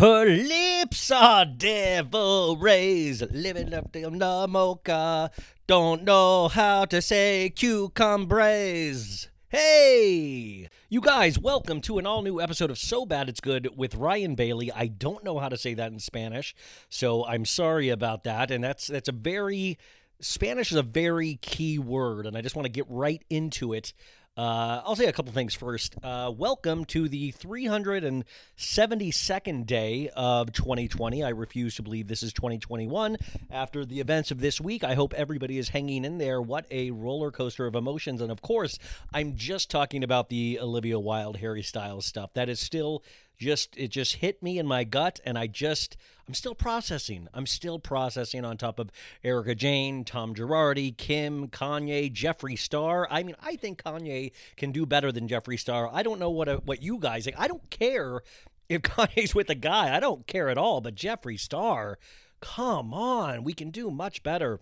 Her lips are devil rays, living up in the mocha. Don't know how to say cucumbres. Hey! You guys, welcome to an all new episode of So Bad It's Good with Ryan Bailey. I don't know how to say that in Spanish, so I'm sorry about that. And that's that's a very Spanish is a very key word, and I just want to get right into it. Uh, I'll say a couple things first. Uh, welcome to the 372nd day of 2020. I refuse to believe this is 2021. After the events of this week, I hope everybody is hanging in there. What a roller coaster of emotions. And of course, I'm just talking about the Olivia Wilde, Harry Styles stuff. That is still just it just hit me in my gut and i just i'm still processing. I'm still processing on top of erica jane tom girardi kim kanye jeffree star. I mean i think kanye can do better than jeffree star. I don't know what a, what you guys think. I don't care if kanye's with a guy. I don't care at all but jeffree star come on. We can do much better.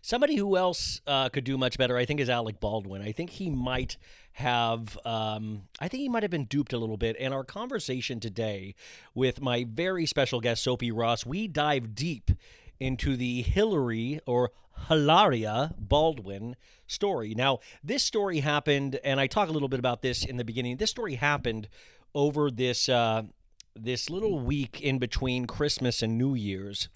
Somebody who else uh, could do much better, I think, is Alec Baldwin. I think he might have, um, I think he might have been duped a little bit. And our conversation today with my very special guest, Sophie Ross, we dive deep into the Hillary or Hilaria Baldwin story. Now, this story happened, and I talk a little bit about this in the beginning. This story happened over this uh, this little week in between Christmas and New Year's,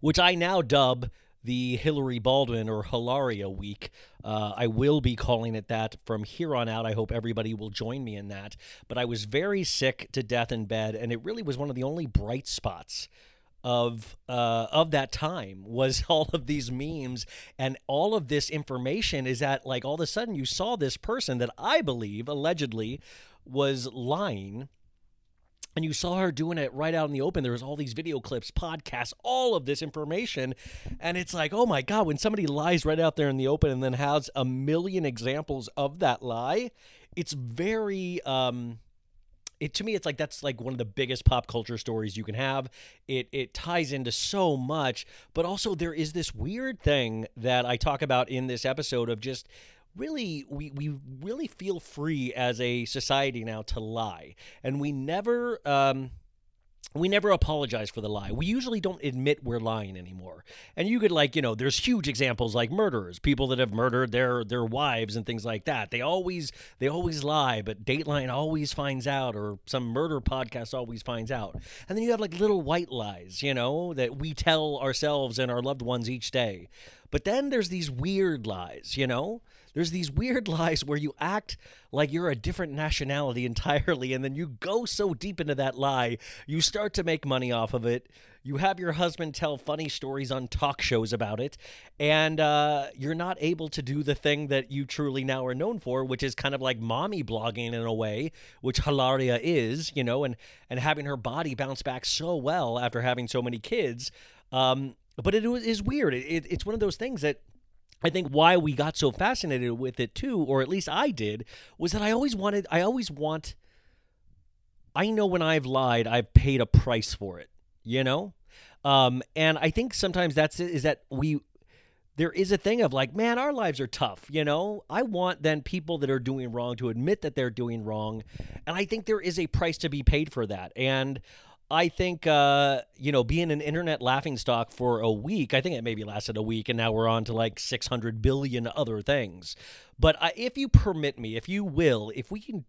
which I now dub the Hillary Baldwin or Hilaria week. Uh, I will be calling it that from here on out. I hope everybody will join me in that. But I was very sick to death in bed, and it really was one of the only bright spots of uh, of that time was all of these memes and all of this information is that like all of a sudden you saw this person that I believe allegedly was lying and you saw her doing it right out in the open. There was all these video clips, podcasts, all of this information, and it's like, oh my god, when somebody lies right out there in the open and then has a million examples of that lie, it's very. Um, it to me it's like that's like one of the biggest pop culture stories you can have it it ties into so much but also there is this weird thing that i talk about in this episode of just really we we really feel free as a society now to lie and we never um we never apologize for the lie. We usually don't admit we're lying anymore. And you could like, you know, there's huge examples like murderers, people that have murdered their their wives and things like that. They always they always lie, but Dateline always finds out or some murder podcast always finds out. And then you have like little white lies, you know, that we tell ourselves and our loved ones each day. But then there's these weird lies, you know? There's these weird lies where you act like you're a different nationality entirely, and then you go so deep into that lie, you start to make money off of it. You have your husband tell funny stories on talk shows about it, and uh, you're not able to do the thing that you truly now are known for, which is kind of like mommy blogging in a way, which Hilaria is, you know, and and having her body bounce back so well after having so many kids. Um, but it is weird. It, it, it's one of those things that I think why we got so fascinated with it too, or at least I did, was that I always wanted, I always want, I know when I've lied, I've paid a price for it, you know? Um, and I think sometimes that's it, is that we, there is a thing of like, man, our lives are tough, you know? I want then people that are doing wrong to admit that they're doing wrong. And I think there is a price to be paid for that. And, I think uh, you know being an internet laughing stock for a week. I think it maybe lasted a week, and now we're on to like 600 billion other things. But I, if you permit me, if you will, if we can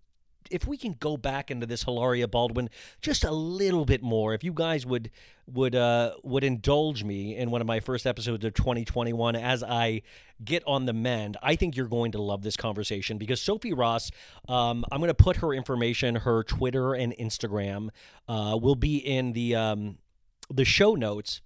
if we can go back into this Hilaria Baldwin just a little bit more, if you guys would would uh, would indulge me in one of my first episodes of 2021 as I get on the mend, I think you're going to love this conversation because Sophie Ross, um, I'm going to put her information, her Twitter and Instagram, uh, will be in the um, the show notes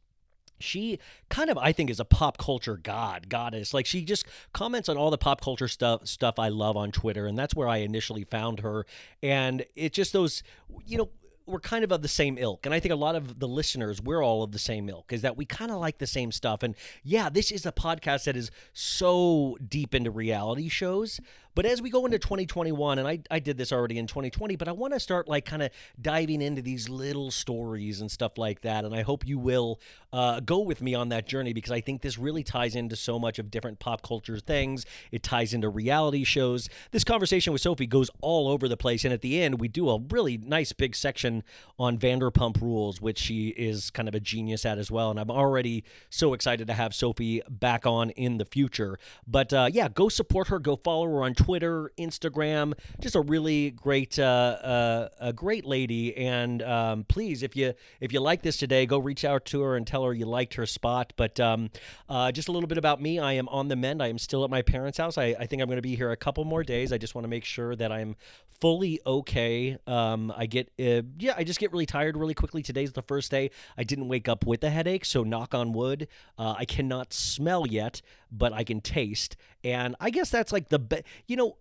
she kind of i think is a pop culture god goddess. Like she just comments on all the pop culture stuff stuff i love on twitter and that's where i initially found her. And it's just those you know we're kind of of the same ilk. And i think a lot of the listeners we're all of the same ilk is that we kind of like the same stuff. And yeah this is a podcast that is so deep into reality shows but as we go into 2021 and i, I did this already in 2020 but i want to start like kind of diving into these little stories and stuff like that and i hope you will uh, go with me on that journey because i think this really ties into so much of different pop culture things it ties into reality shows this conversation with sophie goes all over the place and at the end we do a really nice big section on Vanderpump Rules, which she is kind of a genius at as well. And I'm already so excited to have Sophie back on in the future. But uh, yeah, go support her. Go follow her on Twitter, Instagram. Just a really great, uh, uh, a great lady. And um, please, if you if you like this today, go reach out to her and tell her you liked her spot. But um, uh, just a little bit about me. I am on the mend. I am still at my parents' house. I, I think I'm going to be here a couple more days. I just want to make sure that I'm fully okay. Um, I get uh, yeah, I just get really tired really quickly. Today's the first day I didn't wake up with a headache, so knock on wood. Uh, I cannot smell yet, but I can taste, and I guess that's like the you know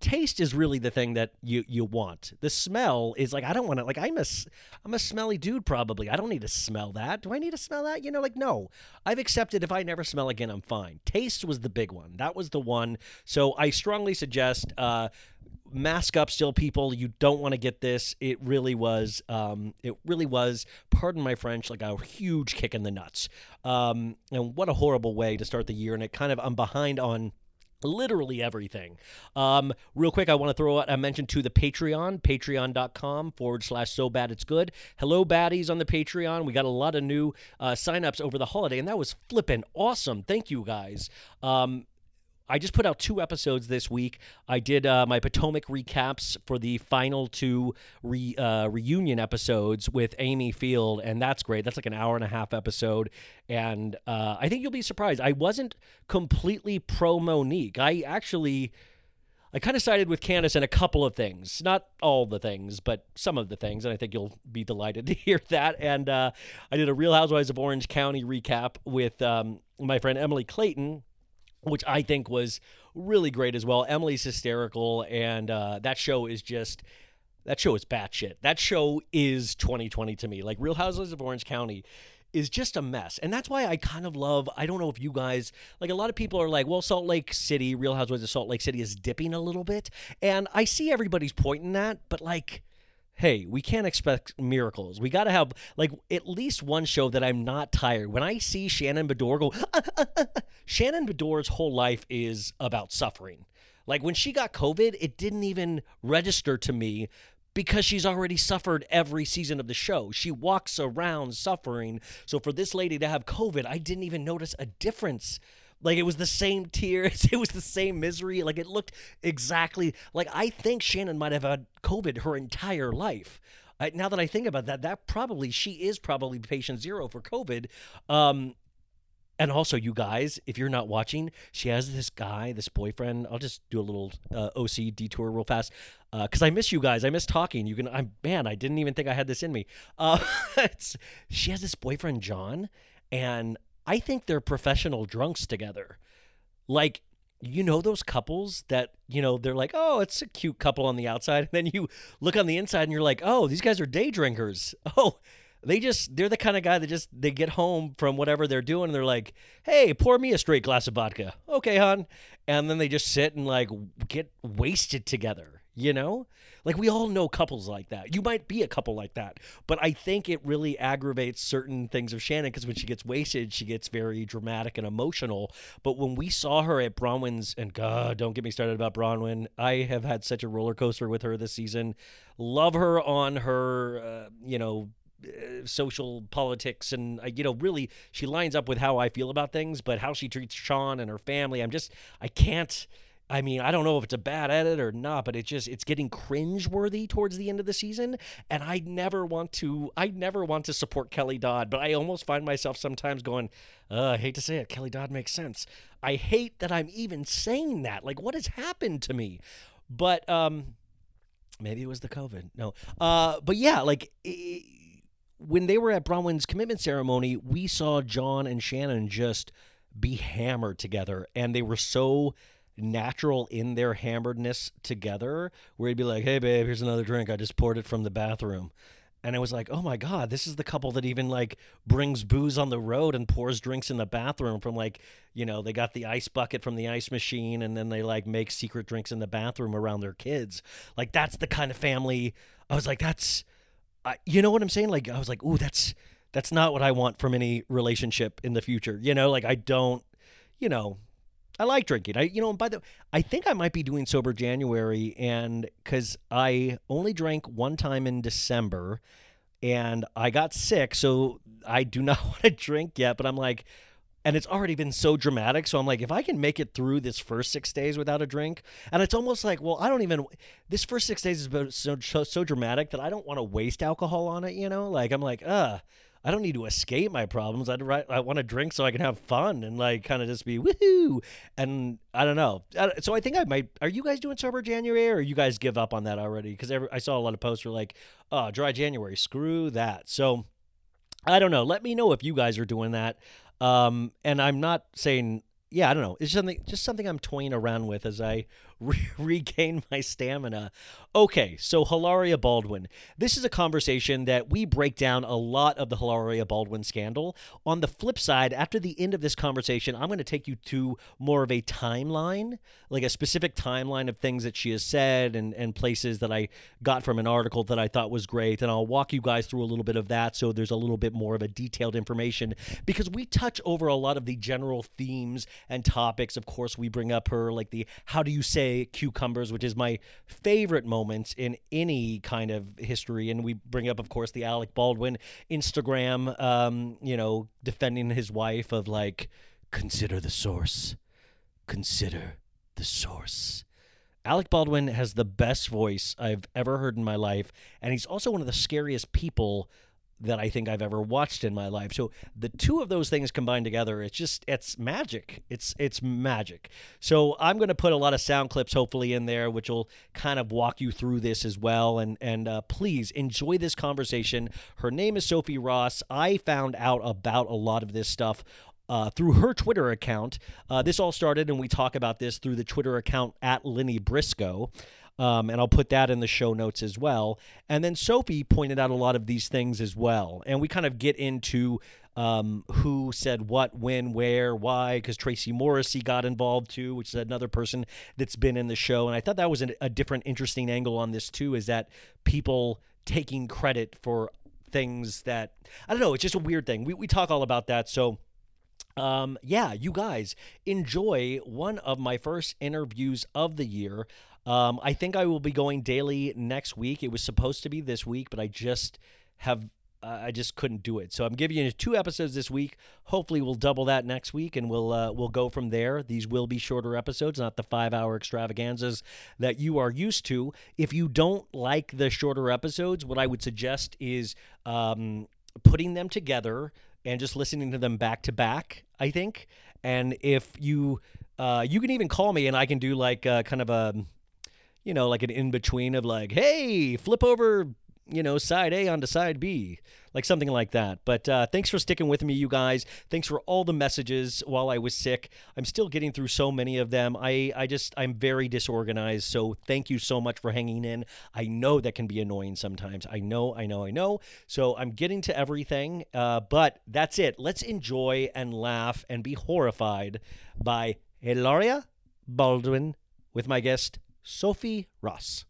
taste is really the thing that you you want. The smell is like I don't want to like I'm a I'm a smelly dude probably. I don't need to smell that. Do I need to smell that? You know like no. I've accepted if I never smell again I'm fine. Taste was the big one. That was the one. So I strongly suggest uh mask up still people you don't want to get this it really was um, it really was pardon my french like a huge kick in the nuts um, and what a horrible way to start the year and it kind of i'm behind on literally everything. Um, real quick, I want to throw out a mention to the Patreon, patreon.com forward slash so bad it's good. Hello, baddies on the Patreon. We got a lot of new uh, signups over the holiday, and that was flipping awesome. Thank you guys. Um, I just put out two episodes this week. I did uh, my Potomac recaps for the final two re, uh, reunion episodes with Amy Field, and that's great. That's like an hour and a half episode, and uh, I think you'll be surprised. I wasn't completely pro Monique. I actually. I kind of sided with Candace in a couple of things, not all the things, but some of the things, and I think you'll be delighted to hear that. And uh, I did a Real Housewives of Orange County recap with um, my friend Emily Clayton, which I think was really great as well. Emily's hysterical, and uh, that show is just that show is batshit. That show is 2020 to me. Like Real Housewives of Orange County is just a mess. And that's why I kind of love, I don't know if you guys, like a lot of people are like, well, Salt Lake City, Real Housewives of Salt Lake City is dipping a little bit. And I see everybody's pointing that, but like, hey, we can't expect miracles. We got to have like at least one show that I'm not tired. When I see Shannon Beador go, "Ah, ah, ah, ah," Shannon Beador's whole life is about suffering. Like when she got COVID, it didn't even register to me because she's already suffered every season of the show. She walks around suffering. So for this lady to have COVID, I didn't even notice a difference. Like it was the same tears, it was the same misery. Like it looked exactly like I think Shannon might have had COVID her entire life. Now that I think about that, that probably she is probably patient zero for COVID. Um, and also, you guys, if you're not watching, she has this guy, this boyfriend. I'll just do a little uh, OC detour real fast because I miss you guys. I miss talking. You can, I'm man. I didn't even think I had this in me. Uh, she has this boyfriend, John, and I think they're professional drunks together. Like you know those couples that you know they're like, oh, it's a cute couple on the outside, and then you look on the inside and you're like, oh, these guys are day drinkers. Oh, they just they're the kind of guy that just they get home from whatever they're doing and they're like, "Hey, pour me a straight glass of vodka." "Okay, hon." And then they just sit and like get wasted together, you know? Like we all know couples like that. You might be a couple like that, but I think it really aggravates certain things of Shannon because when she gets wasted, she gets very dramatic and emotional. But when we saw her at Braunwyn's, and God, don't get me started about Bronwyn. I have had such a roller coaster with her this season. Love her on her, uh, you know, uh, social politics and uh, you know really she lines up with how I feel about things but how she treats Sean and her family I'm just I can't I mean I don't know if it's a bad edit or not but it just it's getting cringe worthy towards the end of the season and I never want to I never want to support Kelly Dodd but I almost find myself sometimes going uh, I hate to say it Kelly Dodd makes sense. I hate that I'm even saying that like what has happened to me? But um maybe it was the covid no. Uh but yeah like i when they were at Braunwyn's commitment ceremony, we saw John and Shannon just be hammered together, and they were so natural in their hammeredness together. Where he'd be like, "Hey, babe, here's another drink. I just poured it from the bathroom." And I was like, "Oh my god, this is the couple that even like brings booze on the road and pours drinks in the bathroom from like, you know, they got the ice bucket from the ice machine and then they like make secret drinks in the bathroom around their kids. Like that's the kind of family I was like, that's I, you know what I'm saying? Like I was like, ooh, that's that's not what I want from any relationship in the future. You know, like I don't, you know, I like drinking. I, you know, by the, I think I might be doing sober January, and because I only drank one time in December, and I got sick, so I do not want to drink yet. But I'm like, and it's already been so dramatic. So I'm like, if I can make it through this first six days without a drink, and it's almost like, well, I don't even. This first six days has been so so, so dramatic that I don't want to waste alcohol on it. You know, like I'm like, uh, I don't need to escape my problems. I'd I want to drink so I can have fun and like kind of just be woohoo. And I don't know. So I think I might. Are you guys doing sober January, or you guys give up on that already? Because I saw a lot of posts were like, oh, dry January, screw that. So. I don't know. Let me know if you guys are doing that. Um, and I'm not saying, yeah, I don't know. It's something, just something I'm toying around with as I re- regain my stamina. Okay, so Hilaria Baldwin. This is a conversation that we break down a lot of the Hilaria Baldwin scandal. On the flip side, after the end of this conversation, I'm going to take you to more of a timeline, like a specific timeline of things that she has said and, and places that I got from an article that I thought was great. And I'll walk you guys through a little bit of that so there's a little bit more of a detailed information because we touch over a lot of the general themes and topics. Of course, we bring up her, like the how do you say cucumbers, which is my favorite moment in any kind of history. And we bring up, of course, the Alec Baldwin Instagram, um, you know, defending his wife of like, consider the source, consider the source. Alec Baldwin has the best voice I've ever heard in my life, and he's also one of the scariest people that I think I've ever watched in my life. So the two of those things combined together, it's just it's magic. It's it's magic. So I'm going to put a lot of sound clips hopefully in there, which will kind of walk you through this as well. And and uh, please enjoy this conversation. Her name is Sophie Ross. I found out about a lot of this stuff uh, through her Twitter account. Uh, this all started, and we talk about this through the Twitter account at Leni Briscoe. Um, and I'll put that in the show notes as well. And then Sophie pointed out a lot of these things as well. And we kind of get into um, who said what, when, where, why, because Tracy Morrissey got involved too, which is another person that's been in the show. And I thought that was an, a different, interesting angle on this too, is that people taking credit for things that, I don't know, it's just a weird thing. We, we talk all about that. So, um, yeah, you guys enjoy one of my first interviews of the year. Um, I think I will be going daily next week. It was supposed to be this week, but I just have uh, I just couldn't do it. So I'm giving you two episodes this week. Hopefully, we'll double that next week, and we'll uh, we'll go from there. These will be shorter episodes, not the five hour extravaganzas that you are used to. If you don't like the shorter episodes, what I would suggest is um, putting them together and just listening to them back to back. I think, and if you uh, you can even call me, and I can do like uh, kind of a you know, like an in between of like, hey, flip over, you know, side A onto side B, like something like that. But uh, thanks for sticking with me, you guys. Thanks for all the messages while I was sick. I'm still getting through so many of them. I, I just, I'm very disorganized. So thank you so much for hanging in. I know that can be annoying sometimes. I know, I know, I know. So I'm getting to everything. Uh, but that's it. Let's enjoy and laugh and be horrified by Hilaria Baldwin with my guest, Sophie Ross.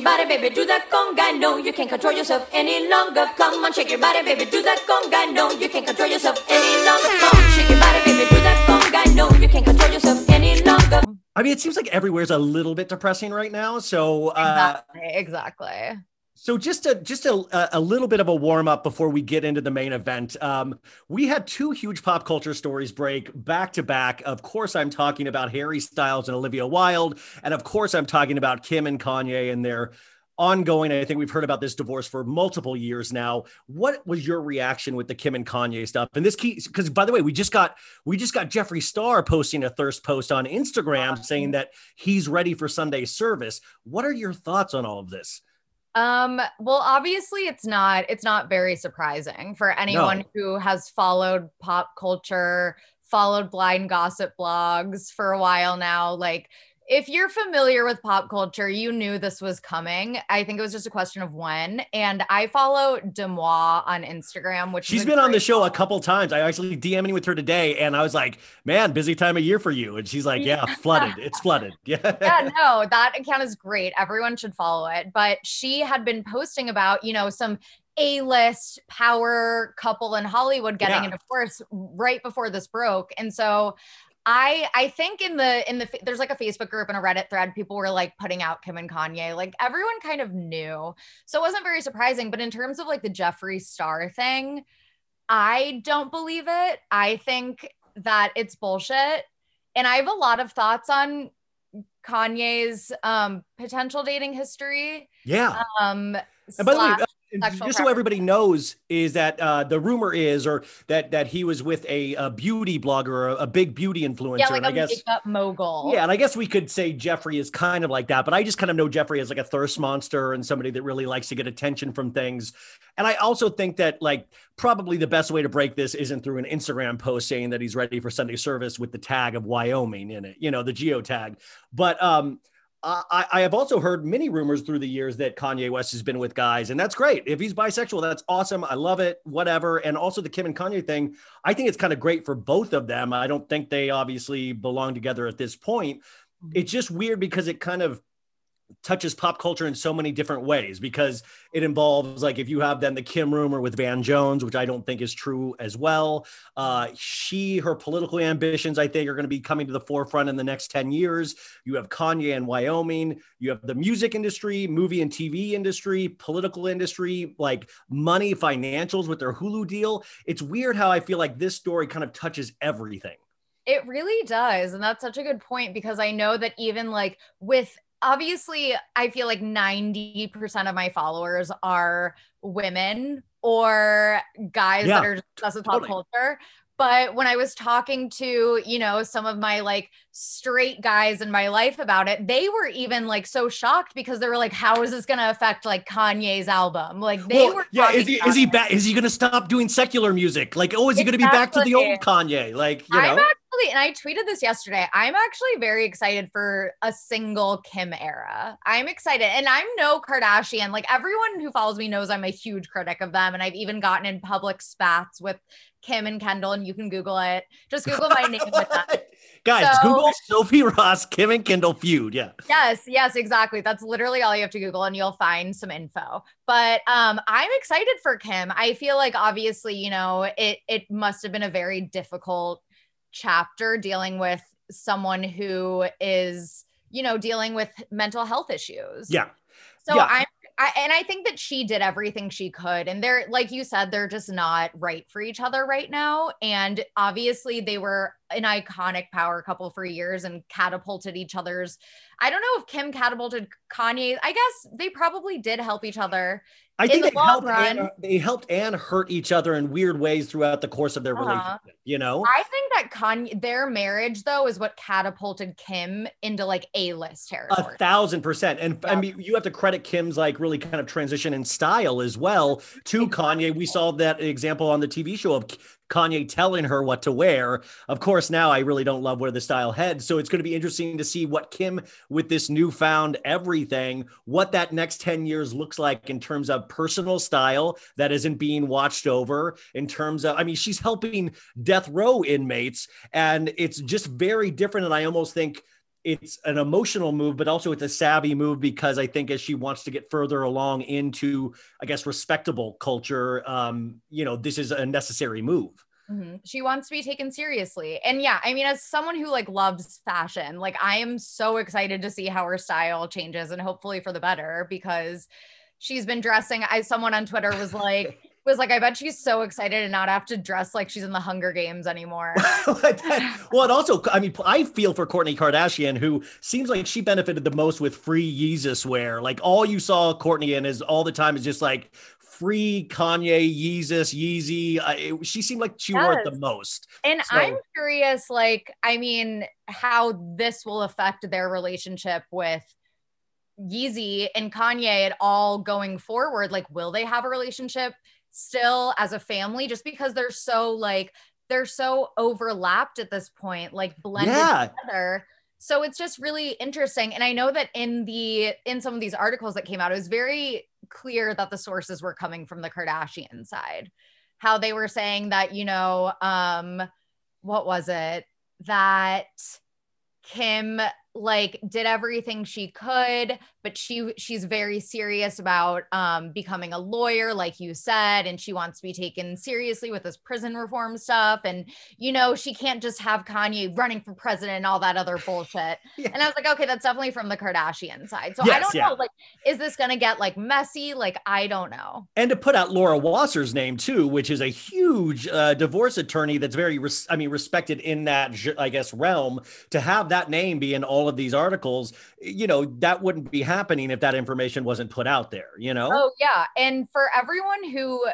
Your body, baby, do that conga. No, you can't control yourself any longer. Come on, shake your body, baby, do that conga. No, you can't control yourself any longer. Come on, shake your body, baby, do that conga. No, you can't control yourself any longer. I mean, it seems like everywhere's a little bit depressing right now. So, uh, Exactly. Exactly. So just a just a a little bit of a warm up before we get into the main event. Um, we had two huge pop culture stories break back to back. Of course, I'm talking about Harry Styles and Olivia Wilde, and of course, I'm talking about Kim and Kanye and their ongoing. I think we've heard about this divorce for multiple years now. What was your reaction with the Kim and Kanye stuff? And this key, because by the way, we just got we just got Jeffree Star posting a thirst post on Instagram saying that he's ready for Sunday service. What are your thoughts on all of this? Um, well, obviously it's not it's not very surprising for anyone No. who has followed pop culture, followed blind gossip blogs for a while now. Like if you're familiar with pop culture, you knew this was coming. I think it was just a question of when. And I follow DeuxMoi on Instagram, which she's been on the show a couple times. I actually DMing with her today, and I was like, "Man, busy time of year for you." And she's like, "Yeah, flooded. It's flooded." Yeah. yeah, no, that account is great. Everyone should follow it. But she had been posting about, you know, some A-list power couple in Hollywood getting Yeah. a divorce right before this broke. And so I I think in the in the there's like a Facebook group and a Reddit thread people were like putting out Kim and Kanye like everyone kind of knew. So it wasn't very surprising but in terms of like the Jeffree Star thing I don't believe it. I think that it's bullshit. And I have a lot of thoughts on Kanye's um potential dating history. Yeah. um And by the way, just so everybody knows, is that uh, the rumor is, or that that he was with a, a beauty blogger, a, a big beauty influencer. yeah like and I a guess makeup mogul Yeah, and I guess we could say Jeffree is kind of like that, but I just kind of know Jeffree as like a thirst monster and somebody that really likes to get attention from things. And I also think that like probably the best way to break this isn't through an Instagram post saying that he's ready for Sunday service with the tag of Wyoming in it, you know, the geo tag. But um I, I have also heard many rumors through the years that Kanye West has been with guys, and that's great. If he's bisexual, that's awesome. I love it, whatever. And also the Kim and Kanye thing, I think it's kind of great for both of them. I don't think they obviously belong together at this point. Mm-hmm. It's just weird because it kind of touches pop culture in so many different ways because it involves like if you have then the Kim rumor with Van Jones, which I don't think is true as well. Uh, she, her political ambitions, I think, are going to be coming to the forefront in the next 10 years. You have Kanye and Wyoming. You have the music industry, movie and TV industry, political industry, like money, financials with their Hulu deal. It's weird how I feel like this story kind of touches everything. It really does. And that's such a good point because I know that even like with obviously, I feel like 90% of my followers are women or guys Yeah, that are just obsessed with pop totally. culture. But when I was talking to, you know, some of my like straight guys in my life about it, they were even like so shocked because they were like, how is this going to affect like Kanye's album? Like they Well, were, yeah, is he is he back? Is he going to stop doing secular music? Like, oh, is he going to be back to the old Kanye? Like, you I'm know, actually, and I tweeted this yesterday. I'm actually very excited for a single Kim era. I'm excited, and I'm no Kardashian. Like everyone who follows me knows I'm a huge critic of them, and I've even gotten in public spats with Kim and Kendall. And you can Google it. Just Google my name with them. guys, So- Google Sophie Ross, Kim and Kendall feud. Yeah, Yes, yes, exactly. That's literally all you have to Google and you'll find some info. But um I'm excited for Kim. I feel like obviously, you know, it it must have been a very difficult chapter dealing with someone who is, you know, dealing with mental health issues. yeah. So Yeah. I'm I, and I think that she did everything she could. And they're, like you said, they're just not right for each other right now. And obviously, they were an iconic power couple for years and catapulted each other's. I don't know if Kim catapulted Kanye. I guess they probably did help each other. I think the they helped, and, they helped and hurt each other in weird ways throughout the course of their Uh-huh. relationship. You know, I think that Kanye, their marriage though, is what catapulted Kim into like A list territory. A thousand percent. And I mean, you have to credit Kim's like really kind of transition in style as well to Kanye. We saw that example on the TV show of Kanye telling her what to wear. Of course, now I really don't love where the style heads. So it's going to be interesting to see what Kim, with this newfound everything, what that next 10 years looks like in terms of personal style that isn't being watched over, in terms of, I mean, she's helping death row inmates, and it's just very different. And I almost think it's an emotional move, but also it's a savvy move because I think as she wants to get further along into, I guess, respectable culture, um, you know, this is a necessary move. Mhm. She wants to be taken seriously. And yeah, I mean, as someone who like loves fashion, like I am so excited to see how her style changes and hopefully for the better because she's been dressing. I someone on Twitter was like, was like, I bet she's so excited to not have to dress like she's in the Hunger Games anymore. well, and also, I mean, I feel for Kourtney Kardashian, who seems like she benefited the most with free Yeezus wear. Like all you saw Kourtney in is all the time is just like free Kanye Yeezus Yeezy. Uh, it- she seemed like she wore it the most. And So- I'm curious, like, I mean, how this will affect their relationship with Yeezy and Kanye at all going forward. Like, will they have a relationship still as a family? Just because they're so like they're so overlapped at this point, like blended Yeah. together. So it's just really interesting. And I know that in the in some of these articles that came out, it was very clear that the sources were coming from the Kardashian side. How they were saying that, you know, um, what was it? That Kim like did everything she could, but she she's very serious about um becoming a lawyer, like you said, and she wants to be taken seriously with this prison reform stuff. And you know, she can't just have Kanye running for president and all that other bullshit. Yeah. And I was like, okay, that's definitely from the Kardashian side. So I don't yeah. know, like, is this gonna get like messy? Like, I don't know. and to put out Laura Wasser's name too, which is a huge uh, divorce attorney that's very, res- I mean, respected in that, I guess, realm. To have that name be in all of these articles, you know, that wouldn't be happening if that information wasn't put out there. You know, Oh yeah, and for everyone who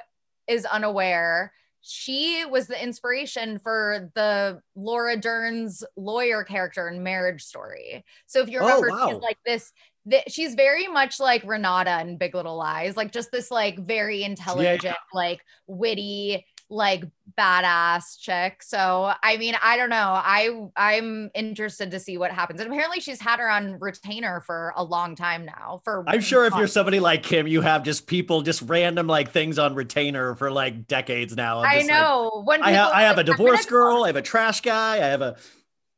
is unaware, she was the inspiration for the Laura Dern's lawyer character in Marriage Story. So if you Oh, remember, wow. she's like this. th- she's very much like Renata in Big Little Lies, like just this like very intelligent, like witty, like badass chick. So I mean, I don't know. I I'm interested to see what happens. And apparently, she's had her on retainer for a long time now. For I'm sure if you're somebody like Kim, you have just people, just random like things on retainer for like decades now. I just like, know. when I, ha- I have a like, "I'm divorce girl. I have a trash guy. I have a.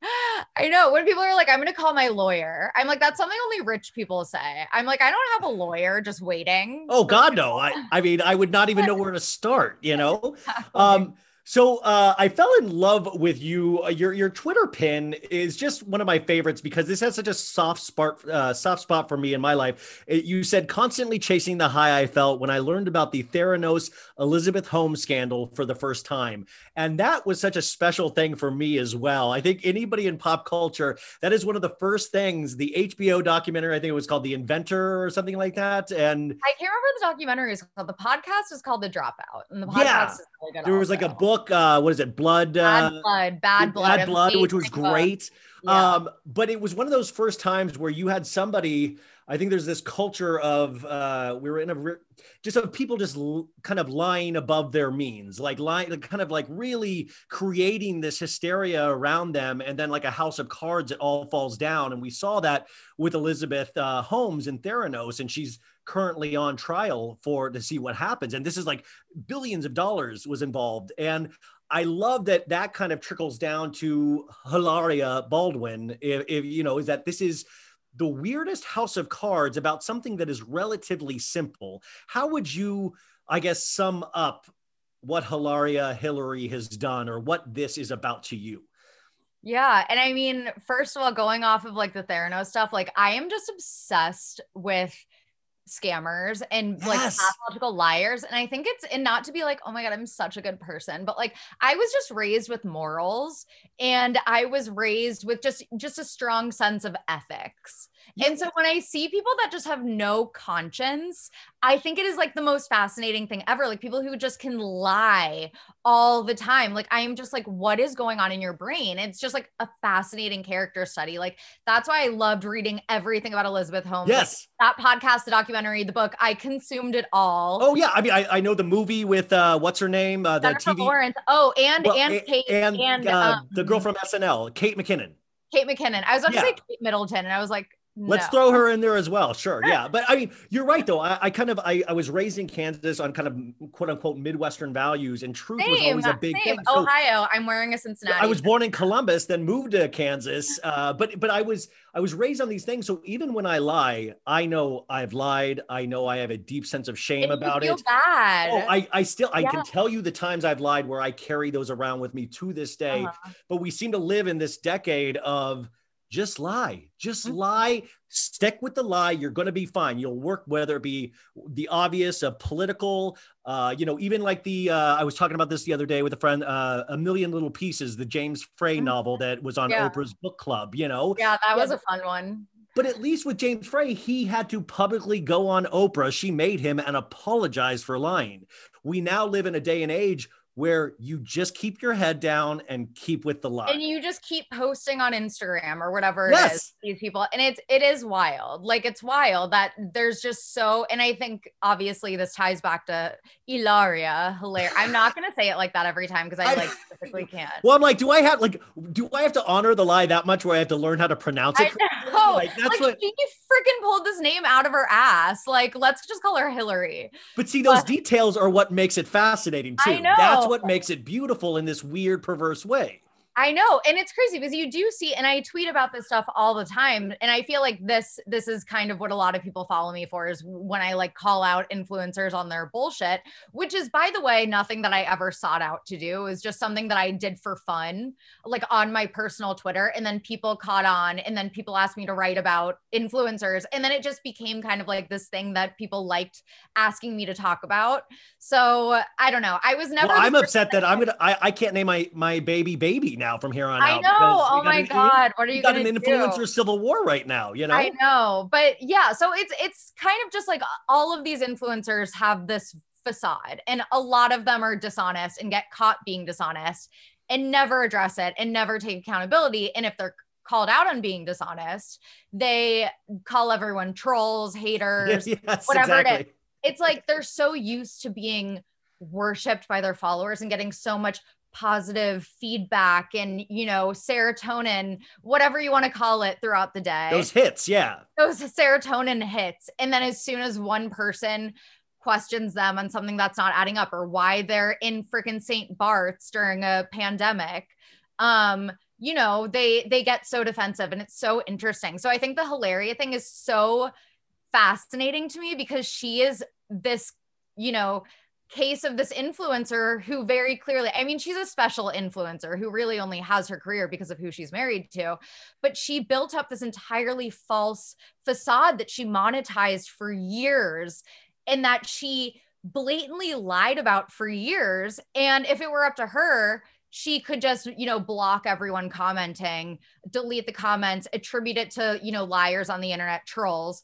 call-" I know. When people are like, I'm going to call my lawyer, I'm like, that's something only rich people say. I'm like, I don't have a lawyer just waiting. Oh God, no! I, I mean, I would not even know where to start. You know. Um, so uh, I fell in love with you. Uh, Your your Twitter pin is just one of my favorites because this has such a soft spot uh, soft spot for me in my life. It- you said constantly chasing the high I felt when I learned about the Theranos Elizabeth Holmes scandal for the first time, and that was such a special thing for me as well. I think anybody in pop culture that is one of the first things. The HBO documentary, I think it was called The Inventor or something like that, and I can't remember the documentary is called. The podcast is called The Dropout, and the podcast Yeah. is really good. there was like a book book. Uh, what is it? Blood. Bad uh, blood, bad blood, Bad Blood, which was great. Yeah. Um, but it was one of those first times where you had somebody. I think there's this culture of uh, we were in a just of people just l- kind of lying above their means, like lying, like kind of like really creating this hysteria around them, and then like a house of cards, it all falls down. And we saw that with Elizabeth uh, Holmes in Theranos, and she's currently on trial for to see what happens. And this is like billions of dollars was involved, and I love that that kind of trickles down to Hilaria Baldwin. If, if you know, is that this is the weirdest house of cards about something that is relatively simple. How would you, I guess, sum up what Hilaria Hillary has done or what this is about to you? Yeah. And I mean, first of all, going off of like the Theranos stuff, like I am just obsessed with scammers and like pathological liars. And I think it's, and not to be like, oh my God, I'm such a good person, but like I was just raised with morals and I was raised with just, just a strong sense of ethics. And so when I see people that just have no conscience, I think it is like the most fascinating thing ever. Like people who just can lie all the time. Like I am just like, what is going on in your brain? It's just like a fascinating character study. Like that's why I loved reading everything about Elizabeth Holmes. Like, Yes. that podcast, the documentary, the book, I consumed it all. Oh yeah, I mean, I, I know the movie with uh, what's her name, uh, the Jennifer TV, Lawrence. Oh, and well, and Kate and, and, uh, um, the girl from SNL, Kate McKinnon. Kate McKinnon. I was about Yeah. to say Kate Middleton, and I was like, Let's no. throw her in there as well. Sure. Yeah. But I mean, you're right though. I, I kind of I, I was raised in Kansas on kind of quote unquote Midwestern values and truth was always a big same. thing. So Ohio. I'm wearing a Cincinnati. I was born in Columbus, then moved to Kansas. Uh, but but I was I was raised on these things. So even when I lie, I know I've lied. I know I have a deep sense of shame And about feel it. Bad. Oh, I, I still I Yeah. can tell you the times I've lied where I carry those around with me to this day. Uh-huh. But we seem to live in this decade of just lie, just Mhm. lie, stick with the lie. You're going to be fine. You'll work, whether it be the obvious, uh, political, uh, you know, even like the, uh, I was talking about this the other day with a friend, uh, A Million Little Pieces, the James Frey Mhm. novel that was on Yeah. Oprah's book club, you know? yeah, that Yeah, was a fun one. But at least with James Frey, he had to publicly go on Oprah. She made him and apologize for lying. We now live in a day and age where you just keep your head down and keep with the lie. and you just keep posting on Instagram or whatever it Yes. is these people and it's it is wild like it's wild that there's just so and I think obviously this ties back to Ilaria hilarious I'm not gonna say it like that every time because I, I- like typically can't well, I'm like, do I have like, do I have to honor the lie that much where I have to learn how to pronounce it? know Like, that's like what. she freaking pulled this name out of her ass like let's just call her Hillary But see, those but- details are what makes it fascinating too. I know. That's what makes it beautiful in this weird, perverse way. I know, and it's crazy because you do see, and I tweet about this stuff all the time, and I feel like this this is kind of what a lot of people follow me for is when I like call out influencers on their bullshit, which is by the way nothing that I ever sought out to do. It was just something that I did for fun, like on my personal Twitter, and then people caught on, and then people asked me to write about influencers, and then it just became kind of like this thing that people liked asking me to talk about. So I don't know. I was never. well, I'm upset that that- I'm gonna. I, I can't name my my baby baby now from here on out. I know. Oh my god, what are you got an do? influencer civil war right now. You know. I know, but yeah, so it's it's kind of just like uh, all of these influencers have this facade, and a lot of them are dishonest and get caught being dishonest and never address it and never take accountability. And if they're called out on being dishonest, they call everyone trolls, haters. yes, whatever it is. It's like they're so used to being worshipped by their followers and getting so much positive feedback and you know serotonin whatever you want to call it throughout the day Those hits, yeah. those serotonin hits and then as soon as one person questions them on something that's not adding up or why they're in freaking St. Bart's during a pandemic um you know they they get so defensive and it's so interesting so i think the hilaria thing is so fascinating to me because she is this you know case of this influencer who very clearly i mean she's a special influencer who really only has her career because of who she's married to but she built up this entirely false facade that she monetized for years and that she blatantly lied about for years. And if it were up to her she could just you know block everyone commenting delete the comments attribute it to you know liars on the internet trolls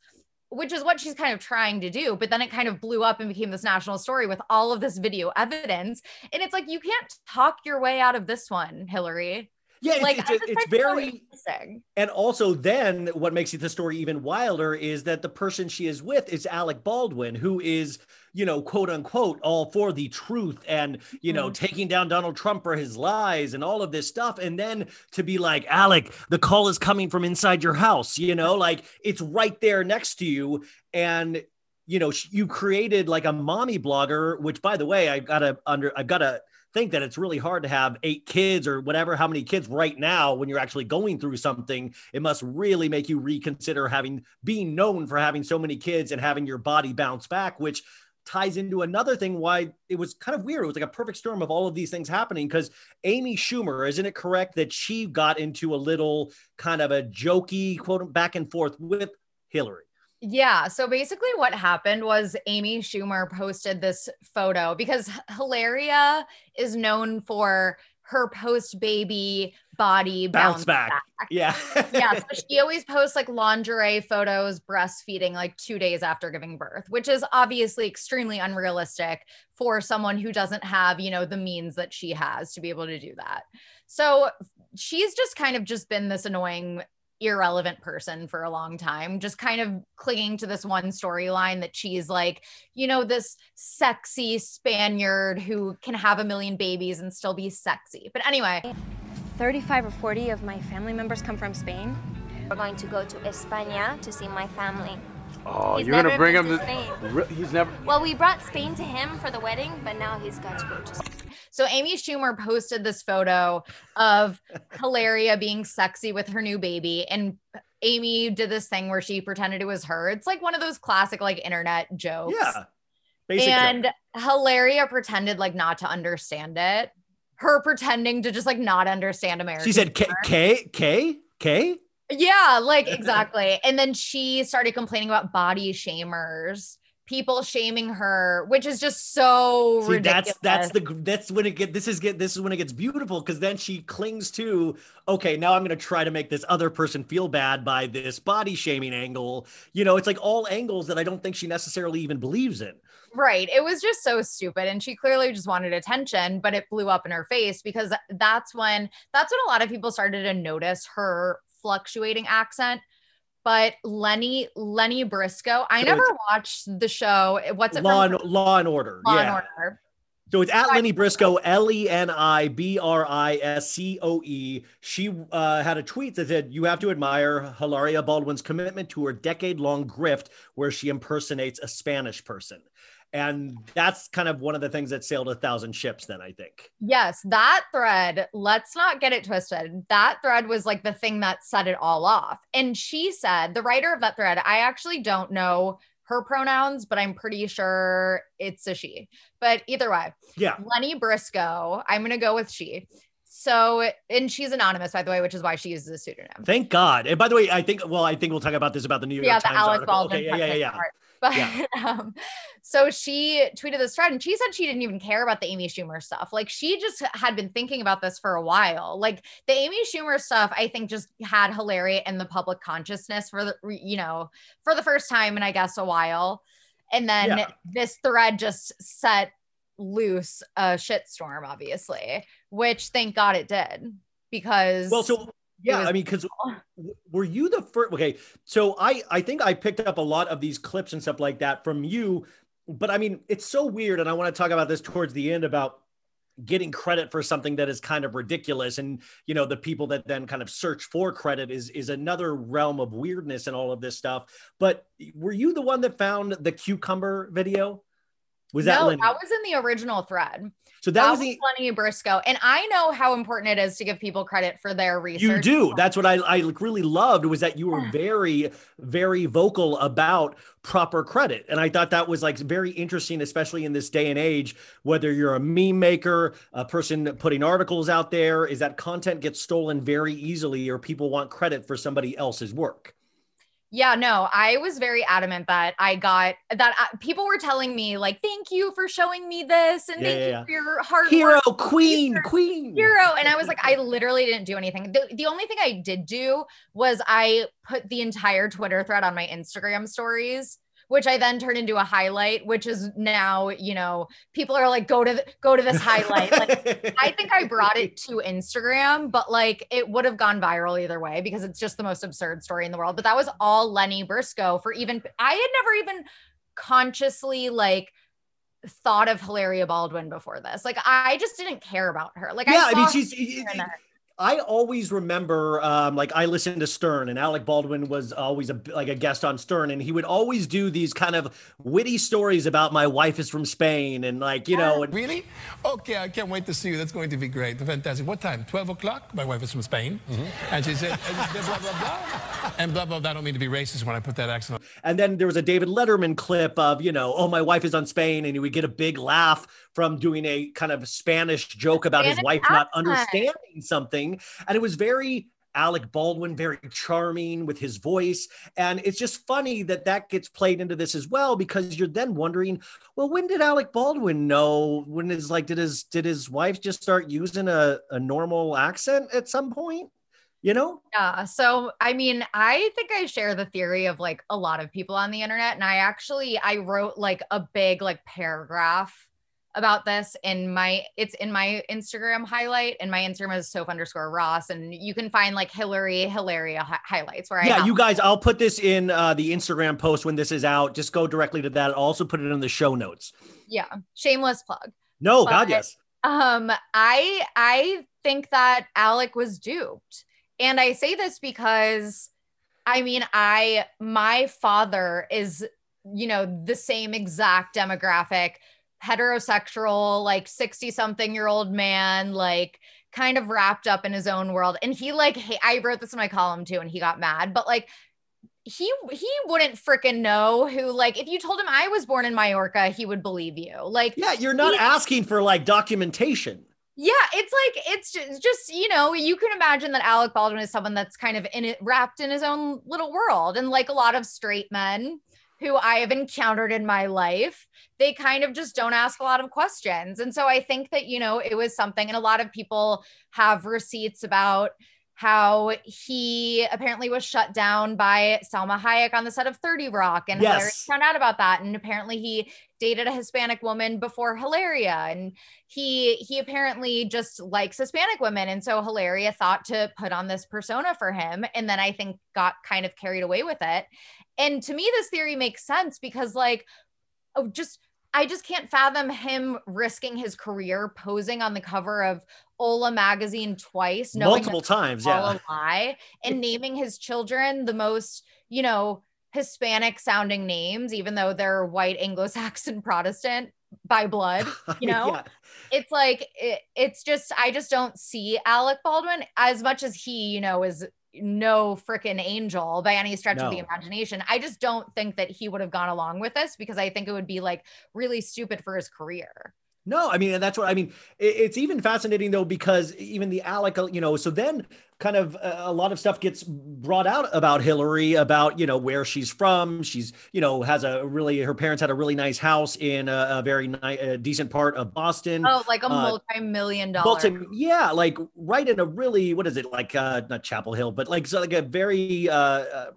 which is what she's kind of trying to do. But then it kind of blew up and became this national story with all of this video evidence. And it's like, you can't talk your way out of this one, Hillary. Yeah, it's, Like, it's, I it's find it so very interesting. And also, then what makes the story even wilder is that the person she is with is Alec Baldwin, who is, you know, quote unquote, all for the truth and, you know, taking down Donald Trump for his lies and all of this stuff. And then to be like, Alec, the call is coming from inside your house, you know, like it's right there next to you. And, you know, you created like a mommy blogger, which by the way, I gotta under, I've gotta think that it's really hard to have eight kids or whatever how many kids right now when you're actually going through something it must really make you reconsider having being known for having so many kids and having your body bounce back which ties into another thing why it was kind of weird. It was like a perfect storm of all of these things happening because amy schumer isn't it correct that she got into a little kind of a jokey quote back and forth with hillary Yeah. So basically, what happened was Amy Schumer posted this photo because Hilaria is known for her post baby body bounce, back. yeah yeah. So she always posts like lingerie photos, breastfeeding like two days after giving birth, which is obviously extremely unrealistic for someone who doesn't have, you know, the means that she has to be able to do that. So she's just kind of just been this annoying irrelevant person for a long time just kind of clinging to this one storyline that she's like you know this sexy spaniard who can have a million babies and still be sexy but anyway 35 or 40 of my family members come from Spain. We're going to go to España to see my family. Oh, He's you're gonna bring him to to. Spain. He's never. Well, we brought Spain to him for the wedding, but now he's got to go to Spain. So Amy Schumer posted this photo of Hilaria being sexy with her new baby and Amy did this thing where she pretended it was her. It's like one of those classic like internet jokes. yeah Basic joke. and Hilaria pretended like not to understand it. Her pretending to just like not understand American. she said k k k k Yeah, like exactly. and then she started complaining about body shamers, people shaming her, which is just so See, ridiculous. that's that's the that's when it get this is get this is when it gets beautiful because then she clings to okay now I'm gonna try to make this other person feel bad by this body shaming angle you know it's like all angles that I don't think she necessarily even believes in Right. It was just so stupid. And she clearly just wanted attention, but it blew up in her face because that's when that's when a lot of people started to notice her fluctuating accent. But Leni, Leni Briscoe, I So never watched the show. What's it law from? and law and order Law yeah and Order. So it's at Leni Briscoe, L E N I B R I S C O E. She uh, had a tweet that said, You have to admire Hilaria Baldwin's commitment to her decade long grift where she impersonates a Spanish person. And that's kind of one of the things that sailed a thousand ships, then I think. Yes, that thread, let's not get it twisted. That thread was like the thing that set it all off. And she said, the writer of that thread, I actually don't know her pronouns, but I'm pretty sure it's a she. But either way, Yeah. Leni Briscoe, I'm going to go with she. So, and she's anonymous, by the way, which is why she uses a pseudonym. Thank God. And by the way, I think, well, I think we'll talk about this about the New York yeah, the Times Alec article. Baldwin. Okay, yeah, yeah, yeah. But Yeah. um, so she tweeted this thread and she said she didn't even care about the Amy Schumer stuff. Like she just had been thinking about this for a while. Like the Amy Schumer stuff, I think just had Hilaria in the public consciousness for the, you know, for the first time in I guess a while. And then Yeah. this thread just set loose a shitstorm, obviously, which thank God it did because Well, so yeah, was- I mean, because were you the first? Okay, so I I think I picked up a lot of these clips and stuff like that from you, but I mean, it's so weird, and I want to talk about this towards the end about getting credit for something that is kind of ridiculous and you know the people that then kind of search for credit is is another realm of weirdness and all of this stuff but were you the one that found the cucumber video was that no, Leni? that was in the original thread. so that, was the Leni Briscoe. And I know how important it is to give people credit for their research. You do. That's what I, I really loved was that you were hmm. very, very vocal about proper credit. And I thought that was like very interesting, especially in this day and age, whether you're a meme maker, a person putting articles out there, is that content gets stolen very easily or people want credit for somebody else's work. Yeah, no, I was very adamant that I got that uh, people were telling me like, "Thank you for showing me this, and Yeah, thank yeah, you yeah. for your hard Hero, work, queen, queen. hero." And I was like, I literally didn't do anything. The, the only thing I did do was I put the entire Twitter thread on my Instagram stories. Which I then turned into a highlight, which is now, you know, people are like, go to th- go to this highlight. Like, I think I brought it to Instagram, but like it would have gone viral either way because it's just the most absurd story in the world. But that was all Leni Briscoe for even I had never even consciously like thought of Hilaria Baldwin before this. Like I just didn't care about her. Like yeah, I, I, mean, she's. Her here and there. I always remember, um, like I listened to Stern, and Alec Baldwin was always a like a guest on Stern, and he would always do these kind of witty stories about my wife is from Spain, and like you know, and Really? Okay, I can't wait to see you. That's going to be great. Fantastic. What time? 12 o'clock? My wife is from Spain. And she said, and blah, blah, blah. And blah, blah, blah. I don't mean to be racist when I put that accent on. And then there was a David Letterman clip of, you know, oh, my wife is on Spain. And he would get a big laugh from doing a kind of Spanish joke about his Spanish wife not understanding something. And it was very Alec Baldwin, very charming with his voice. And it's just funny that that gets played into this as well, because you're then wondering, well, when did Alec Baldwin know? When is like, did his, did his wife just start using a, a normal accent at some point? You know? Yeah. So, I mean, I think I share the theory of like a lot of people on the internet. And I actually, I wrote like a big like paragraph about this in my, it's in my Instagram highlight and my Instagram is Soph underscore Ross. And you can find like Hillary, Hilaria hi- highlights where I, yeah, you guys, I'll put this in uh, the Instagram post when this is out. Just go directly to that. I'll also put it in the show notes. yeah, shameless plug. No, God, yes. Um, I I think that Alec was duped. And I say this because I mean, I my father is, you know, the same exact demographic, heterosexual, like 60 something year old man, like kind of wrapped up in his own world. And he like hey, I wrote this in my column too, and he got mad, but like he he wouldn't freaking know who like if you told him I was born in Mallorca, he would believe you. Like Yeah, you're not he- asking for like documentation. yeah, it's like it's just, just you know you can imagine that Alec Baldwin is someone that's kind of in it wrapped in his own little world, and like a lot of straight men who I have encountered in my life, they kind of just don't ask a lot of questions, and so I think that you know it was something, and a lot of people have receipts about how he apparently was shut down by Salma Hayek on the set of 30 Rock and Yes. Found out about that. And apparently he dated a Hispanic woman before Hilaria and he he apparently just likes Hispanic women. And so Hilaria thought to put on this persona for him and then I think got kind of carried away with it and to me this theory makes sense because like oh just I just can't fathom him risking his career posing on the cover of Hola magazine twice Multiple times, all yeah. a lie and naming his children the most, you know, Hispanic sounding names, even though they're white Anglo-Saxon Protestant by blood, you know? Yeah. It's like it, it's just I just don't see Alec Baldwin as much as he, you know, is no freaking angel by any stretch of the imagination. I just don't think that he would have gone along with this because I think it would be like really stupid for his career. No, I mean, and that's what I mean. It- it's even fascinating though, because even the Alec, you know, so then kind of uh, a lot of stuff gets brought out about Hillary, about, you know, where she's from. She's, you know, has a really, her parents had a really nice house in a, a very ni- a decent part of Boston. Oh, like a Uh, multi-million dollar. Multi, yeah, like right in a really what is it like? Uh, not Chapel Hill, but like so like a very uh, uh,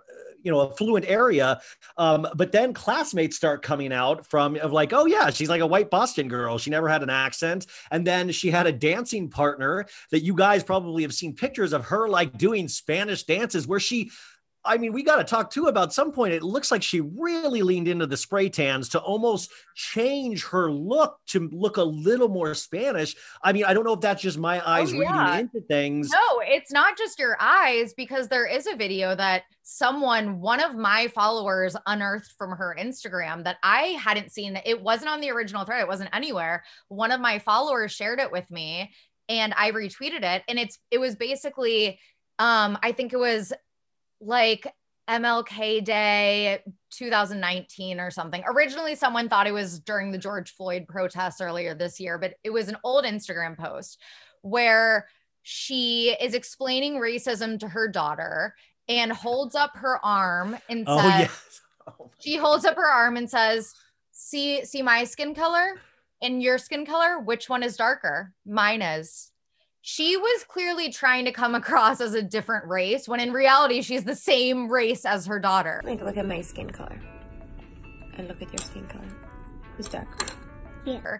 you know affluent area. Um, but then classmates start coming out from of like, oh yeah, she's like a white Boston girl. She never had an accent, and then she had a dancing partner that you guys probably have seen pictures of her like doing Spanish dances where she. I mean, we got to talk too about some point. It looks like she really leaned into the spray tans to almost change her look to look a little more Spanish. I mean, I don't know if that's just my eyes Oh, yeah. reading into things. No, it's not just your eyes because there is a video that someone, one of my followers, unearthed from her Instagram that I hadn't seen. It wasn't on the original thread, it wasn't anywhere. One of my followers shared it with me and I retweeted it. And it's it was basically um, I think it was like MLK Day 2019 or something. Originally, someone thought it was during the George Floyd protests earlier this year, but it was an old Instagram post where she is explaining racism to her daughter and holds up her arm and Oh says, yes. Oh, she holds up her arm and says, "See, see my skin color and your skin color. Which one is darker? Mine is." She was clearly trying to come across as a different race when in reality she's the same race as her daughter. Like, look at my skin color. And look at your skin color. Who's darker? Yeah.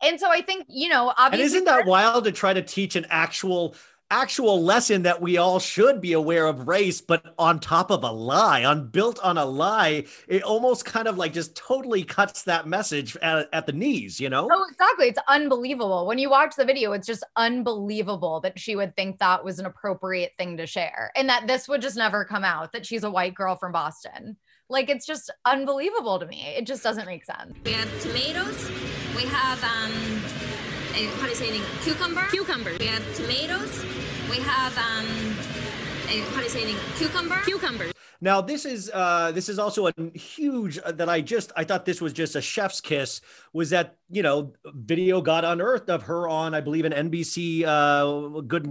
And so I think, you know, And obviously isn't that wild to try to teach an actual actual lesson that we all should be aware of race, but on top of a lie, on built on a lie, it almost kind of like just totally cuts that message at, at the knees, you know? Oh, exactly. It's unbelievable. When you watch the video, it's just unbelievable that she would think that was an appropriate thing to share and that this would just never come out that she's a white girl from Boston. Like, it's just unbelievable to me. It just doesn't make sense. We have tomatoes. We have um, how do you say it? in Cucumber. Cucumber. We have tomatoes. We have um, eh, how do you say it? in Cucumber. Cucumber. Now this is uh this is also a huge uh, that I just I thought this was just a chef's kiss was that you know video got unearthed of her on I believe an NBC uh good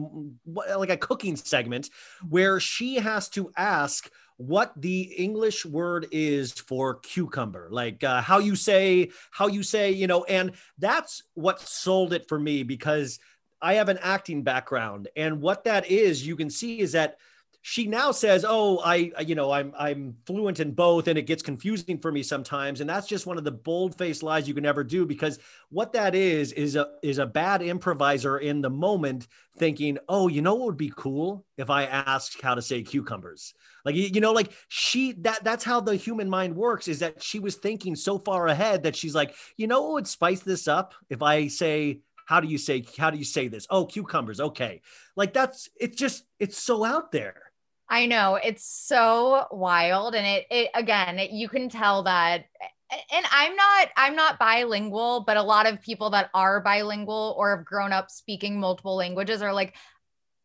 like a cooking segment where she has to ask what the English word is for cucumber like uh, how you say how you say you know and that's what sold it for me because I have an acting background and what that is you can see is that she now says, "Oh, I, you know, I'm I'm fluent in both, and it gets confusing for me sometimes." And that's just one of the bold-faced lies you can ever do because what that is is a is a bad improviser in the moment thinking, "Oh, you know what would be cool if I asked how to say cucumbers." Like you know, like she that that's how the human mind works. Is that she was thinking so far ahead that she's like, "You know what would spice this up if I say." How do you say how do you say this? Oh, cucumbers. Okay. Like that's it's just it's so out there. I know it's so wild, and it it again, it, you can tell that. And I'm not I'm not bilingual, but a lot of people that are bilingual or have grown up speaking multiple languages are like,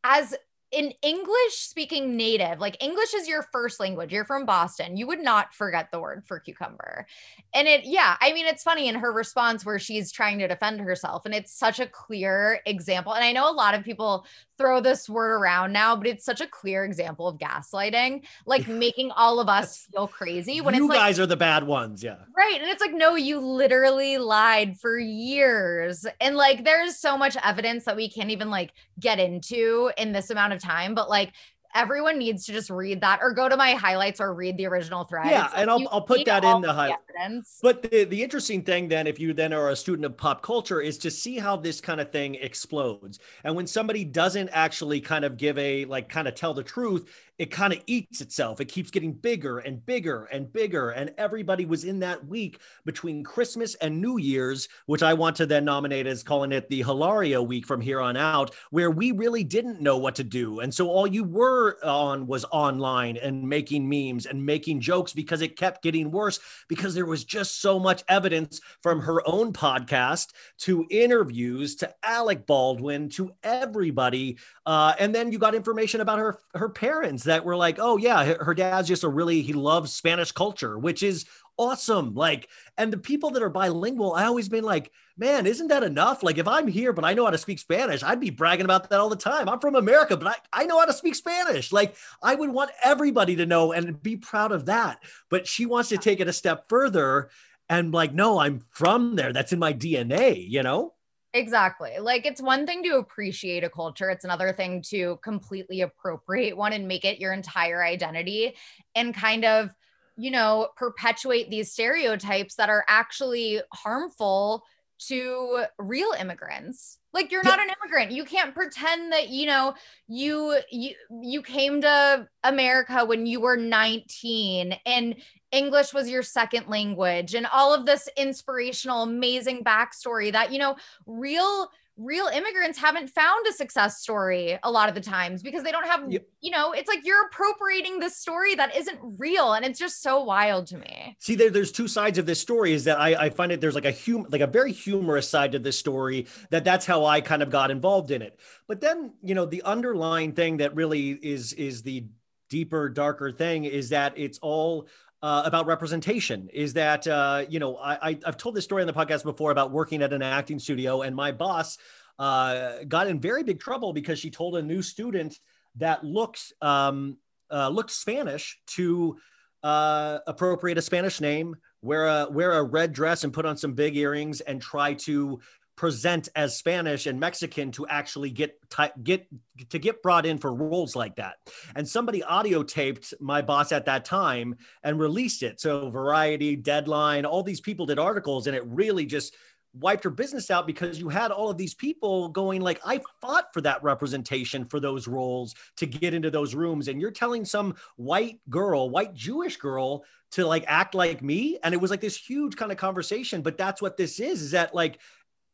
as an English speaking native, like English is your first language. You're from Boston. You would not forget the word for cucumber. And it, yeah, I mean, it's funny in her response where she's trying to defend herself. And it's such a clear example. And I know a lot of people throw this word around now, but it's such a clear example of gaslighting, like making all of us feel crazy when you it's like, guys are the bad ones. Yeah. Right. And it's like, no, you literally lied for years. And like, there's so much evidence that we can't even like get into in this amount of time. But like, everyone needs to just read that or go to my highlights or read the original thread. Yeah, and I'll, I'll put that in the the high. evidence. But the, the interesting thing then, if you then are a student of pop culture, is to see how this kind of thing explodes. And when somebody doesn't actually kind of give a like kind of tell the truth, it kind of eats itself. It keeps getting bigger and bigger and bigger. And everybody was in that week between Christmas and New Year's, which I want to then nominate as calling it the Hilaria week from here on out, where we really didn't know what to do. And so all you were on was online and making memes and making jokes because it kept getting worse because there was just so much evidence from her own podcast to interviews to Alec Baldwin to everybody. Uh, and then you got information about her her parents that were like, oh yeah, her, her dad's just a really he loves Spanish culture, which is awesome. Like, and the people that are bilingual, I always been like, man, isn't that enough? Like, if I'm here but I know how to speak Spanish, I'd be bragging about that all the time. I'm from America, but I, I know how to speak Spanish. Like, I would want everybody to know and be proud of that. But she wants to take it a step further and like, no, I'm from there. That's in my DNA, you know? Exactly. Like it's one thing to appreciate a culture, it's another thing to completely appropriate one and make it your entire identity and kind of, you know, perpetuate these stereotypes that are actually harmful to real immigrants. Like you're not an immigrant. You can't pretend that, you know, you you you came to America when you were 19 and English was your second language and all of this inspirational, amazing backstory that, you know, real, real immigrants haven't found a success story a lot of the times because they don't have, you know, it's like you're appropriating this story that isn't real. And it's just so wild to me. See, there, there's two sides of this story. Is that I, I find it there's like a hum, like a very humorous side to this story. That that's how I kind of got involved in it. But then you know the underlying thing that really is is the deeper, darker thing is that it's all uh, about representation. Is that uh, you know I, I I've told this story on the podcast before about working at an acting studio, and my boss uh, got in very big trouble because she told a new student that looks um, uh, looked Spanish to uh, appropriate a Spanish name, wear a wear a red dress, and put on some big earrings, and try to present as Spanish and Mexican to actually get get to get brought in for roles like that. And somebody audio taped my boss at that time and released it. So Variety, Deadline, all these people did articles, and it really just wiped her business out because you had all of these people going like i fought for that representation for those roles to get into those rooms and you're telling some white girl white jewish girl to like act like me and it was like this huge kind of conversation but that's what this is is that like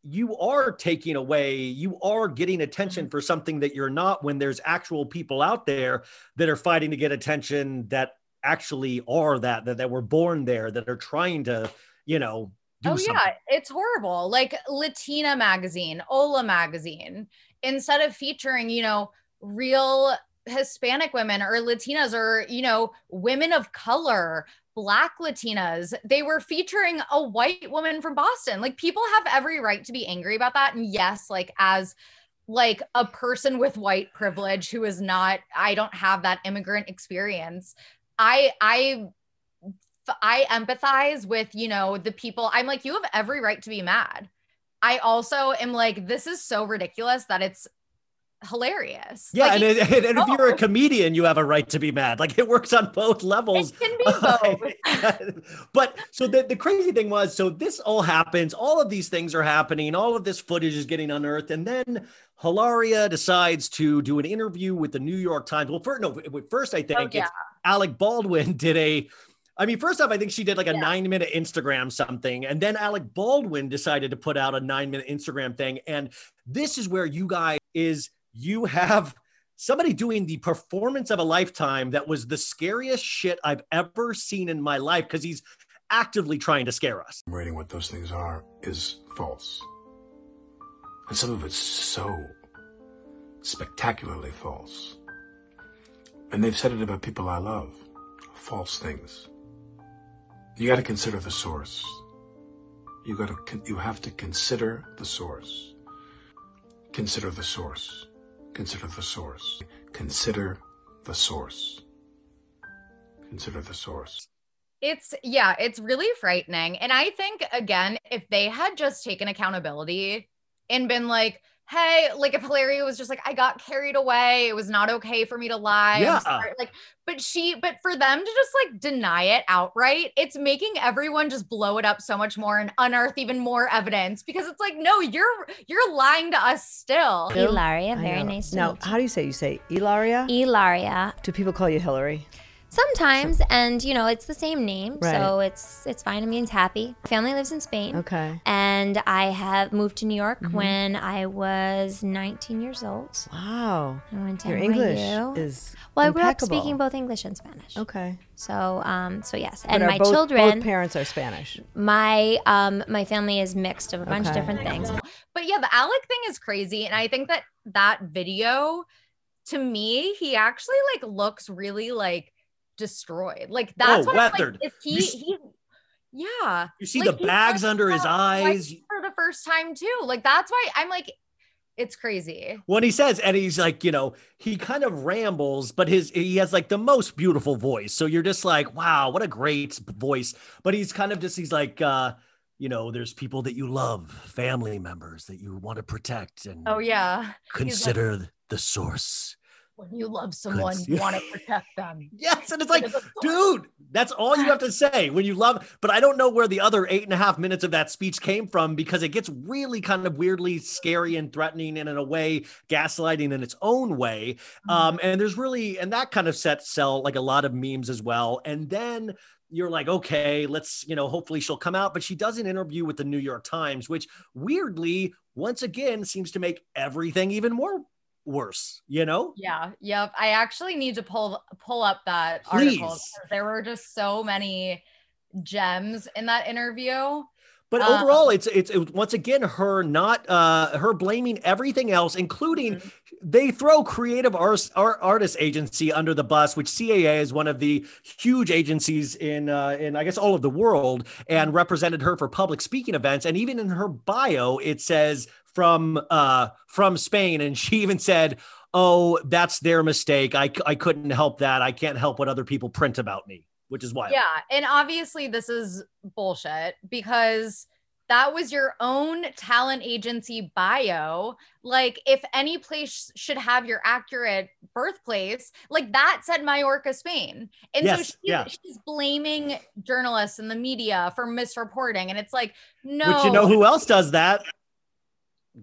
you are taking away you are getting attention mm-hmm. for something that you're not when there's actual people out there that are fighting to get attention that actually are that that, that were born there that are trying to you know do oh something. yeah, it's horrible. Like Latina magazine, Hola magazine, instead of featuring, you know, real Hispanic women or Latinas or, you know, women of color, black Latinas, they were featuring a white woman from Boston. Like people have every right to be angry about that. And yes, like as like a person with white privilege who is not I don't have that immigrant experience. I I I empathize with, you know, the people. I'm like, you have every right to be mad. I also am like, this is so ridiculous that it's hilarious. Yeah, Like, and, it- and, and if you're a comedian, you have a right to be mad. Like it works on both levels. It can be both. but so the, the crazy thing was, so this all happens, all of these things are happening, all of this footage is getting unearthed, and then Hilaria decides to do an interview with the New York Times. Well, first, no, first I think Oh, yeah. it's Alec Baldwin did a. I mean, first off, I think she did like a nine minute Instagram something. And then Alec Baldwin decided to put out a nine minute Instagram thing. And this is where you guys is you have somebody doing the performance of a lifetime that was the scariest shit I've ever seen in my life because he's actively trying to scare us. Rating what those things are is false. And some of it's so spectacularly false. And they've said it about people I love false things. You got to consider the source. You got to you have to consider the source. Consider the source. Consider the source. Consider the source. Consider the source. It's yeah, it's really frightening. And I think again, if they had just taken accountability and been like, hey, like if Hilaria was just like, I got carried away, it was not okay for me to lie. Yeah. Like, but she, but for them to just like deny it outright, it's making everyone just blow it up so much more and unearth even more evidence because it's like, no, you're you're lying to us still. Ilaria, very nice to Now, meet you. how do you say? You say Ilaria? Ilaria. Do people call you Hillary? Sometimes, and you know, it's the same name, so it's it's fine. It means happy. Family lives in Spain. Okay. And I have moved to New York Mhm. when I was 19 years old. Wow. I went to Your English NYU. is well. I grew up speaking both English and Spanish. Okay. So, um, so yes, and are my both, children. Both parents are Spanish. my um my family is mixed of a bunch of different things. But yeah, the Alec thing is crazy. And I think that that video, to me, he actually like looks really like destroyed. Like that's Oh, what I'm like, weathered. is he, he, yeah. You see Like, the bags under his eyes. for the first time too. Like that's why I'm like, it's crazy. when he says and he's like you know he kind of rambles but his he has like the most beautiful voice so you're just like wow what a great voice but he's kind of just he's like uh you know there's people that you love family members that you want to protect and Oh yeah. He's like, consider the source when you love someone, you want to protect them. Yes, and it's like, dude, that's all you have to say when you love. But I don't know where the other eight and a half minutes of that speech came from because it gets really kind of weirdly scary and threatening, and in a way, gaslighting in its own way. Um, and there's really, and that kind of sets sell like a lot of memes as well. And then you're like, okay, let's, you know, hopefully she'll come out. But she does an interview with the New York Times, which weirdly, once again, seems to make everything even more worse, you know? Yeah, yep. I actually need to pull pull up that article. Please. because There were just so many gems in that interview. But Um, overall, it's, it's it's once again her not uh her blaming everything else, including Mm-hmm. they throw creative arts art, artist agency under the bus, which CAA is one of the huge agencies in uh, in I guess all of the world, and Mm-hmm. represented her for public speaking events. And even in her bio, it says from uh from Spain, and she even said. oh, that's their mistake. I I couldn't help that. I can't help what other people print about me, which is why. Yeah. And obviously, this is bullshit because that was your own talent agency bio. Like, if any place should have your accurate birthplace, like that said Majorca, Spain. And so Yes, she's, yeah. she's blaming journalists and the media for misreporting. And it's like, no. Which you know who else does that?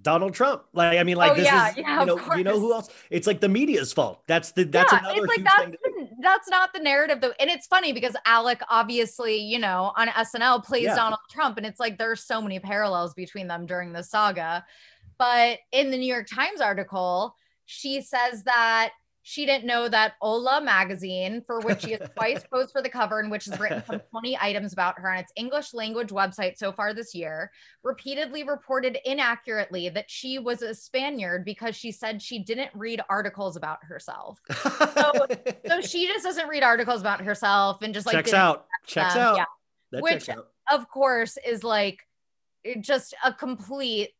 Donald Trump. Like, I mean, like Oh, this yeah, is yeah, you know, you know who else? It's like the media's fault. That's the that's yeah, another it's like huge that's thing. the- that's not the narrative though, and it's funny because Alec obviously, you know, on SNL plays Yeah. Donald Trump, and it's like there's so many parallels between them during the saga. But in the New York Times article, she says that she didn't know that Hola magazine, for which she has twice posed for the cover, and which has written some 20 items about her on its English language website so far this year, repeatedly reported inaccurately that she was a Spaniard because she said she didn't read articles about herself. So, so she just doesn't read articles about herself and just like checks out. Checks them. out. Yeah. That Which, checks out. of course, is like just a complete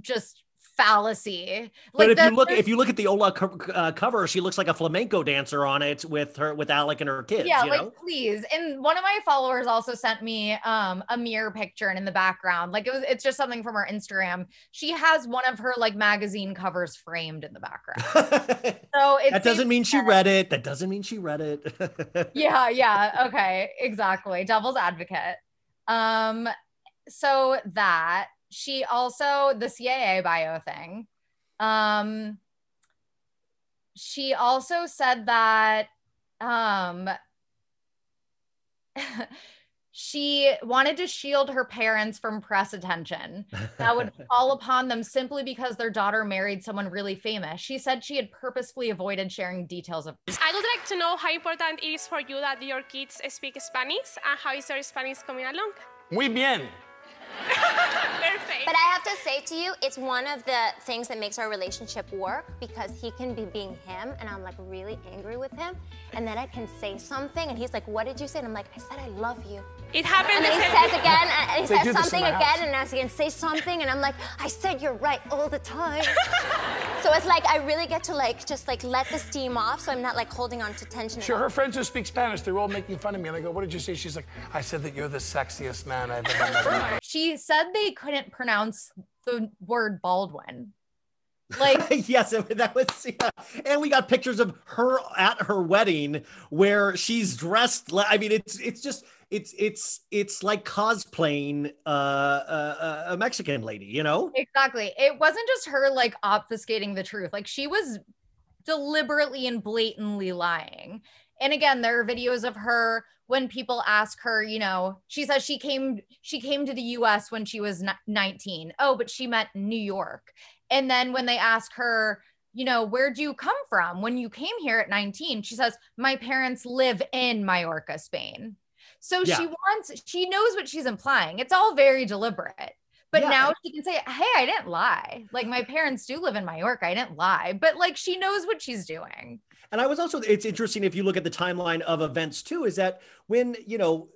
just fallacy. But if you look, if you look at the Hola co- uh, cover, she looks like a flamenco dancer on it with her, with Alec and her kids. yeah, you like know? please. And one of my followers also sent me um a mirror picture and in the background, like it was it's just something from her Instagram. She has one of her like magazine covers framed in the background. so that doesn't mean she read it. That doesn't mean she read it. yeah yeah okay exactly devil's advocate um so that she also the caa bio thing um she also said that um she wanted to shield her parents from press attention that would fall upon them simply because their daughter married someone really famous she said she had purposefully avoided sharing details of I would like to know how important it is for you that your kids speak Spanish and how is their Spanish coming along. Muy bien. Perfect. But I have to say to you, it's one of the things that makes our relationship work because he can be being him and I'm like really angry with him. And then I can say something and he's like, What did you say? And I'm like, I said I love you. It happened And the then he same- says again, and he They says something again, house. and I again say something, and I'm like, I said you're right all the time. so it's like I really get to like just like let the steam off, so I'm not like holding on to tension. Sure, her friends who speak Spanish, they're all making fun of me. And I go, what did you say? She's like, I said that you're the sexiest man I've ever met. She said they couldn't pronounce the word Baldwin. Like yes, that was yeah. And we got pictures of her at her wedding where she's dressed. Like, I mean, it's it's just it's it's it's like cosplaying uh, uh, a Mexican lady, you know? exactly. It wasn't just her like obfuscating the truth. Like she was deliberately and blatantly lying. And again, there are videos of her when people ask her, you know, she says she came she came to the US when she was 19. Oh, but she met New York. And then when they ask her, you know, where'd you come from when you came here at 19? She says, My parents live in Majorca, Spain. So Yeah. she wants, she knows what she's implying. It's all very deliberate. But Yeah. now she can say, Hey, I didn't lie. Like my parents do live in Majorca. I didn't lie. But like she knows what she's doing. And I was also, it's interesting if you look at the timeline of events too, is that when, you know,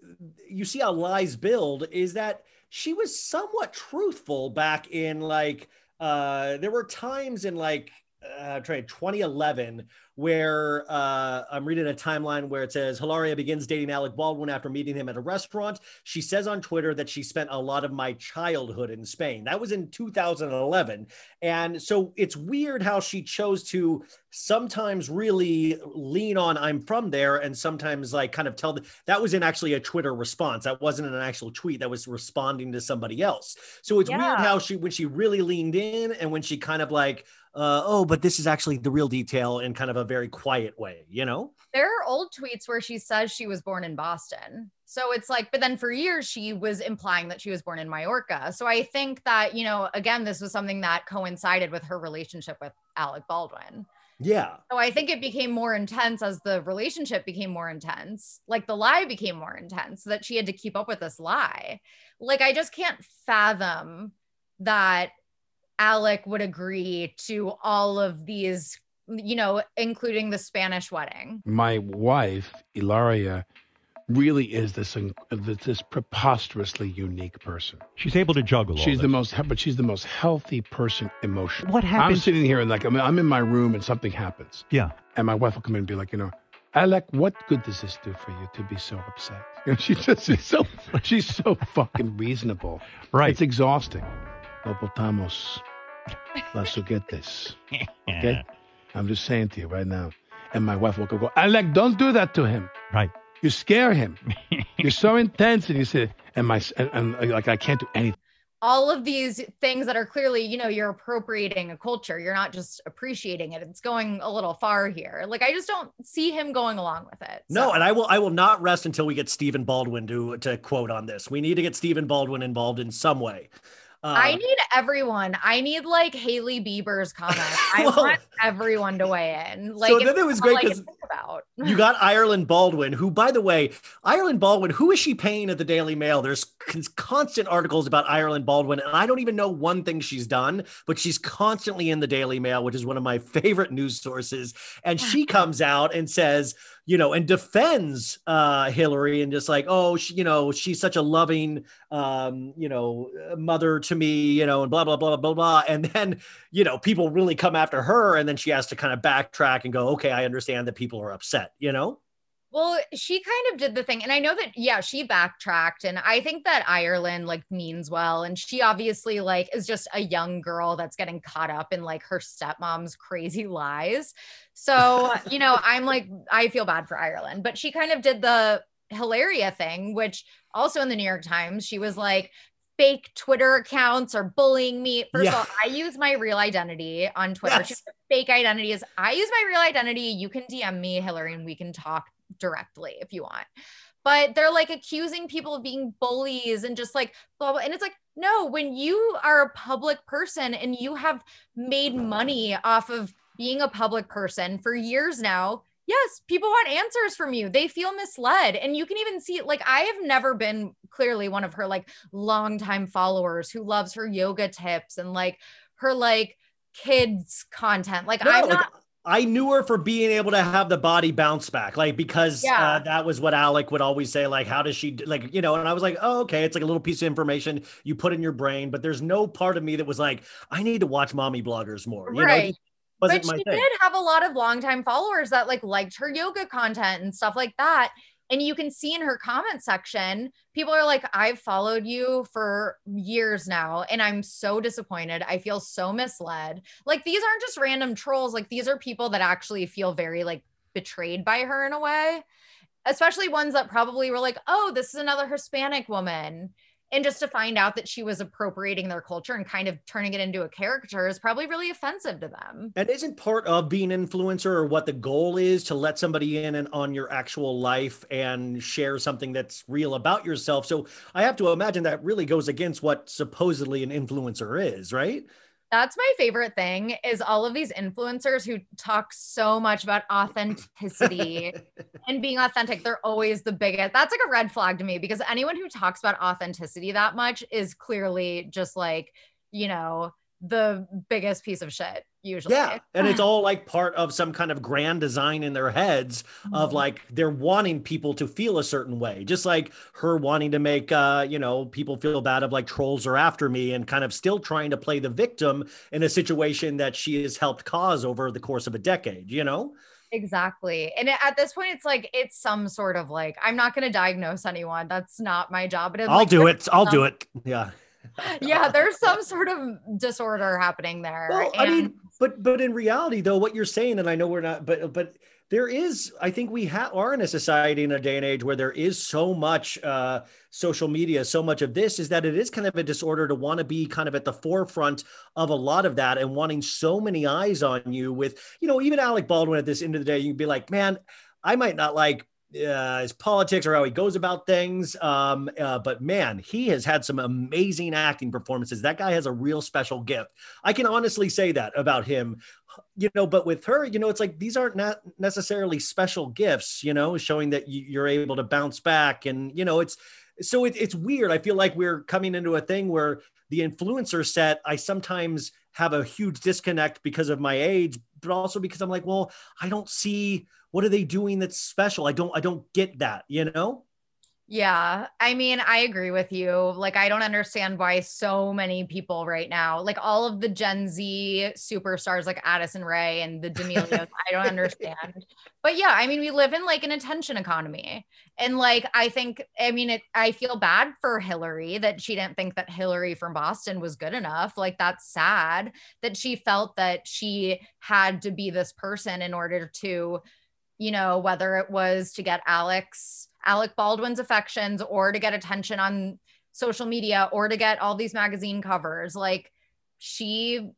you see how lies build, is that she was somewhat truthful back in like, uh, there were times in like, uh, try 2011 where uh, I'm reading a timeline where it says Hilaria begins dating Alec Baldwin after meeting him at a restaurant. She says on Twitter that she spent a lot of my childhood in Spain. That was in 2011. And so it's weird how she chose to sometimes really lean on I'm from there and sometimes like kind of tell the, that was in actually a Twitter response. That wasn't an actual tweet that was responding to somebody else. So it's weird how she when she really leaned in and when she kind of like uh, oh, but this is actually the real detail in kind of a very quiet way, you know? There are old tweets where she says she was born in Boston. So it's like, but then for years she was implying that she was born in Majorca. So I think that, you know, again, this was something that coincided with her relationship with Alec Baldwin. Yeah. So I think it became more intense as the relationship became more intense. Like the lie became more intense that she had to keep up with this lie. Like I just can't fathom that Alec would agree to all of these, you know, including the Spanish wedding. My wife, Ilaria, really is this this preposterously unique person. She's able to juggle. all She's the this. most, but she's the most healthy person emotionally. What happens? I'm sitting here and like I'm, I'm in my room and something happens. Yeah. And my wife will come in and be like, you know, Alec, what good does this do for you to be so upset? You know, she's just she's so she's so fucking reasonable. Right. It's exhausting. No botamos las this. Okay. I'm just saying to you right now. And my wife will go, Alec, don't do that to him. Right. You scare him. You're so intense, and you say, and my and, and like I can't do anything. all of these things that are clearly, you know, you're appropriating a culture. You're not just appreciating it. It's going a little far here. Like I just don't see him going along with it. No, and I will I will not rest until we get Stephen Baldwin to to quote on this. We need to get Stephen Baldwin involved in some way. Uh, I need everyone. I need like Hailey Bieber's comment. I Well- want everyone to weigh in. Like, So then it was great because can 'cause think about. you got Ireland Baldwin, who, by the way, Ireland Baldwin, who is she paying at the Daily Mail? There's constant articles about Ireland Baldwin, and I don't even know one thing she's done, but she's constantly in the Daily Mail, which is one of my favorite news sources. And she comes out and says, you know, and defends uh, Hillary and just like, oh, she, you know, she's such a loving, um, you know, mother to me, you know, and blah, blah, blah, blah, blah. And then, you know, people really come after her. And then she has to kind of backtrack and go, okay, I understand that people are upset, you know? Well, she kind of did the thing. And I know that, yeah, she backtracked. And I think that Ireland like means well. And she obviously like is just a young girl that's getting caught up in like her stepmom's crazy lies. So, you know, I'm like, I feel bad for Ireland. But she kind of did the Hilaria thing, which also in the New York Times, she was like, fake Twitter accounts are bullying me. First Yeah. of all, I use my real identity on Twitter. Yes. She Fake identity is I use my real identity. You can DM me, Hillary, and we can talk directly if you want. But they're like accusing people of being bullies and just like blah, blah. And it's like, no, when you are a public person and you have made money off of being a public person for years now, yes, people want answers from you. They feel misled. And you can even see. Like, I have never been clearly one of her like longtime followers who loves her yoga tips and like her like kids content. Like, No, I'm like, not. I knew her for being able to have the body bounce back, like because Yeah. uh, that was what Alec would always say. Like, how does she like you know? And I was like, oh, okay, it's like a little piece of information you put in your brain, but there's no part of me that was like, I need to watch mommy bloggers more. You know, right. wasn't but she thing. did have a lot of longtime followers that like liked her yoga content and stuff like that. And you can see in her comment section, people are like, I've followed you for years now, and I'm so disappointed. I feel so misled. Like, these aren't just random trolls. Like, these are people that actually feel very like betrayed by her in a way, especially ones that probably were like, oh, this is another Hispanic woman. And just to find out that she was appropriating their culture and kind of turning it into a caricature is probably really offensive to them. And isn't part of being an influencer or what the goal is to let somebody in and on your actual life and share something that's real about yourself? So I have to imagine that really goes against what supposedly an influencer is, right? That's my favorite thing is all of these influencers who talk so much about authenticity and being authentic. They're always the biggest. That's like a red flag to me because anyone who talks about authenticity that much is clearly just like, you know, the biggest piece of shit usually. Yeah. And it's all like part of some kind of grand design in their heads of Mhm. like they're wanting people to feel a certain way. Just like her wanting to make uh, you know, people feel bad of like trolls are after me and kind of still trying to play the victim in a situation that she has helped cause over the course of a decade, you know? Exactly. And at this point, it's like, it's some sort of like, I'm not going to diagnose anyone. That's not my job. But I'll like, do it. I'll do it. Yeah. Yeah. There's some sort of disorder happening there. Well, I mean, but but in reality, though, what you're saying, and I know we're not, but but there is, I think we ha- are in a society in a day and age where there is so much uh, social media, so much of this is that it is kind of a disorder to want to be kind of at the forefront of a lot of that and wanting so many eyes on you. With you know, even Alec Baldwin at this end of the day, you'd be like, man, I might not like uh, his politics or how he goes about things. Um, uh, but man, he has had some amazing acting performances. That guy has a real special gift. I can honestly say that about him. You know, but with her, you know, it's like these aren't not necessarily special gifts. You know, showing that you, you're able to bounce back, and you know, it's so it, it's weird. I feel like we're coming into a thing where the influencer set, I sometimes have a huge disconnect because of my age, but also because I'm like, well, I don't see what are they doing that's special. I don't, I don't get that. You know. Yeah. I mean, I agree with you. Like, I don't understand why so many people right now, like all of the Gen Z superstars like Addison Rae and the D'Amelios, I don't understand. But yeah, I mean, we live in like an attention economy. And like, I think, I mean, it, I feel bad for Hillary that she didn't think that Hillary from Boston was good enough. Like, that's sad that she felt that she had to be this person in order to, you know, whether it was to get Alex, Alec Baldwin's affections or to get attention on social media or to get all these magazine covers. Like she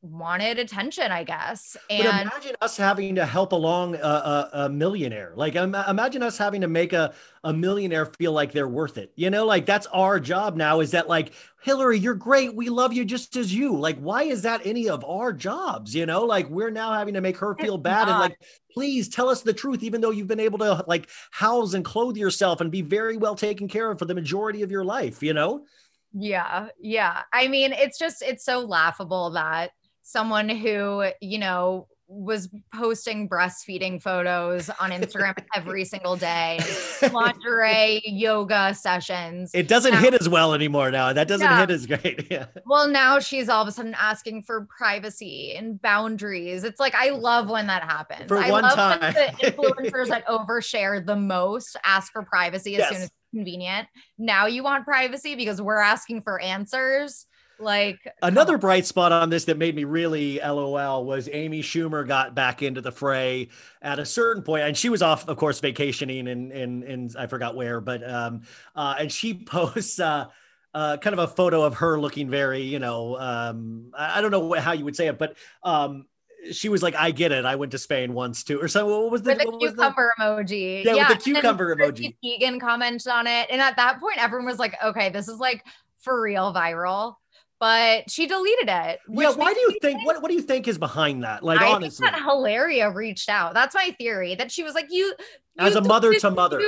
wanted attention, I guess. But And imagine us having to help along a, a, a millionaire. Like im- imagine us having to make a, a millionaire feel like they're worth it. You know, like that's our job now is that like, Hillary, you're great. We love you just as you. Like, why is that any of our jobs? You know, like we're now having to make her feel bad and like, please tell us the truth, even though you've been able to like house and clothe yourself and be very well taken care of for the majority of your life, you know? yeah, yeah. I mean, it's just, it's so laughable that someone who, you know, was posting breastfeeding photos on Instagram every single day, lingerie yoga sessions. It doesn't Now- hit as well anymore now. That doesn't Yeah. hit as great. Yeah. Well, now she's all of a sudden asking for privacy and boundaries. It's like I love when that happens. For I one love time. when the influencers that overshare the most ask for privacy as soon as convenient. Now you want privacy because we're asking for answers. Like Another bright spot on this that made me really LOL was Amy Schumer got back into the fray at a certain point, and she was off, of course, vacationing and and and I forgot where, but um, uh, and she posts uh, uh, kind of a photo of her looking very, you know, um, I, I don't know what, how you would say it, but um, she was like, "I get it. I went to Spain once too," or so. What was the, with the what was the- cucumber emoji. Yeah, with the cucumber emoji. Teigen commented on it. And at that point, everyone was like, okay, this is like for real viral. But she deleted it. Yeah, why do you me think? What What do you think is behind that? Like, I honestly, think that Hilaria reached out. That's my theory. That she was like, you As you a mother to mother.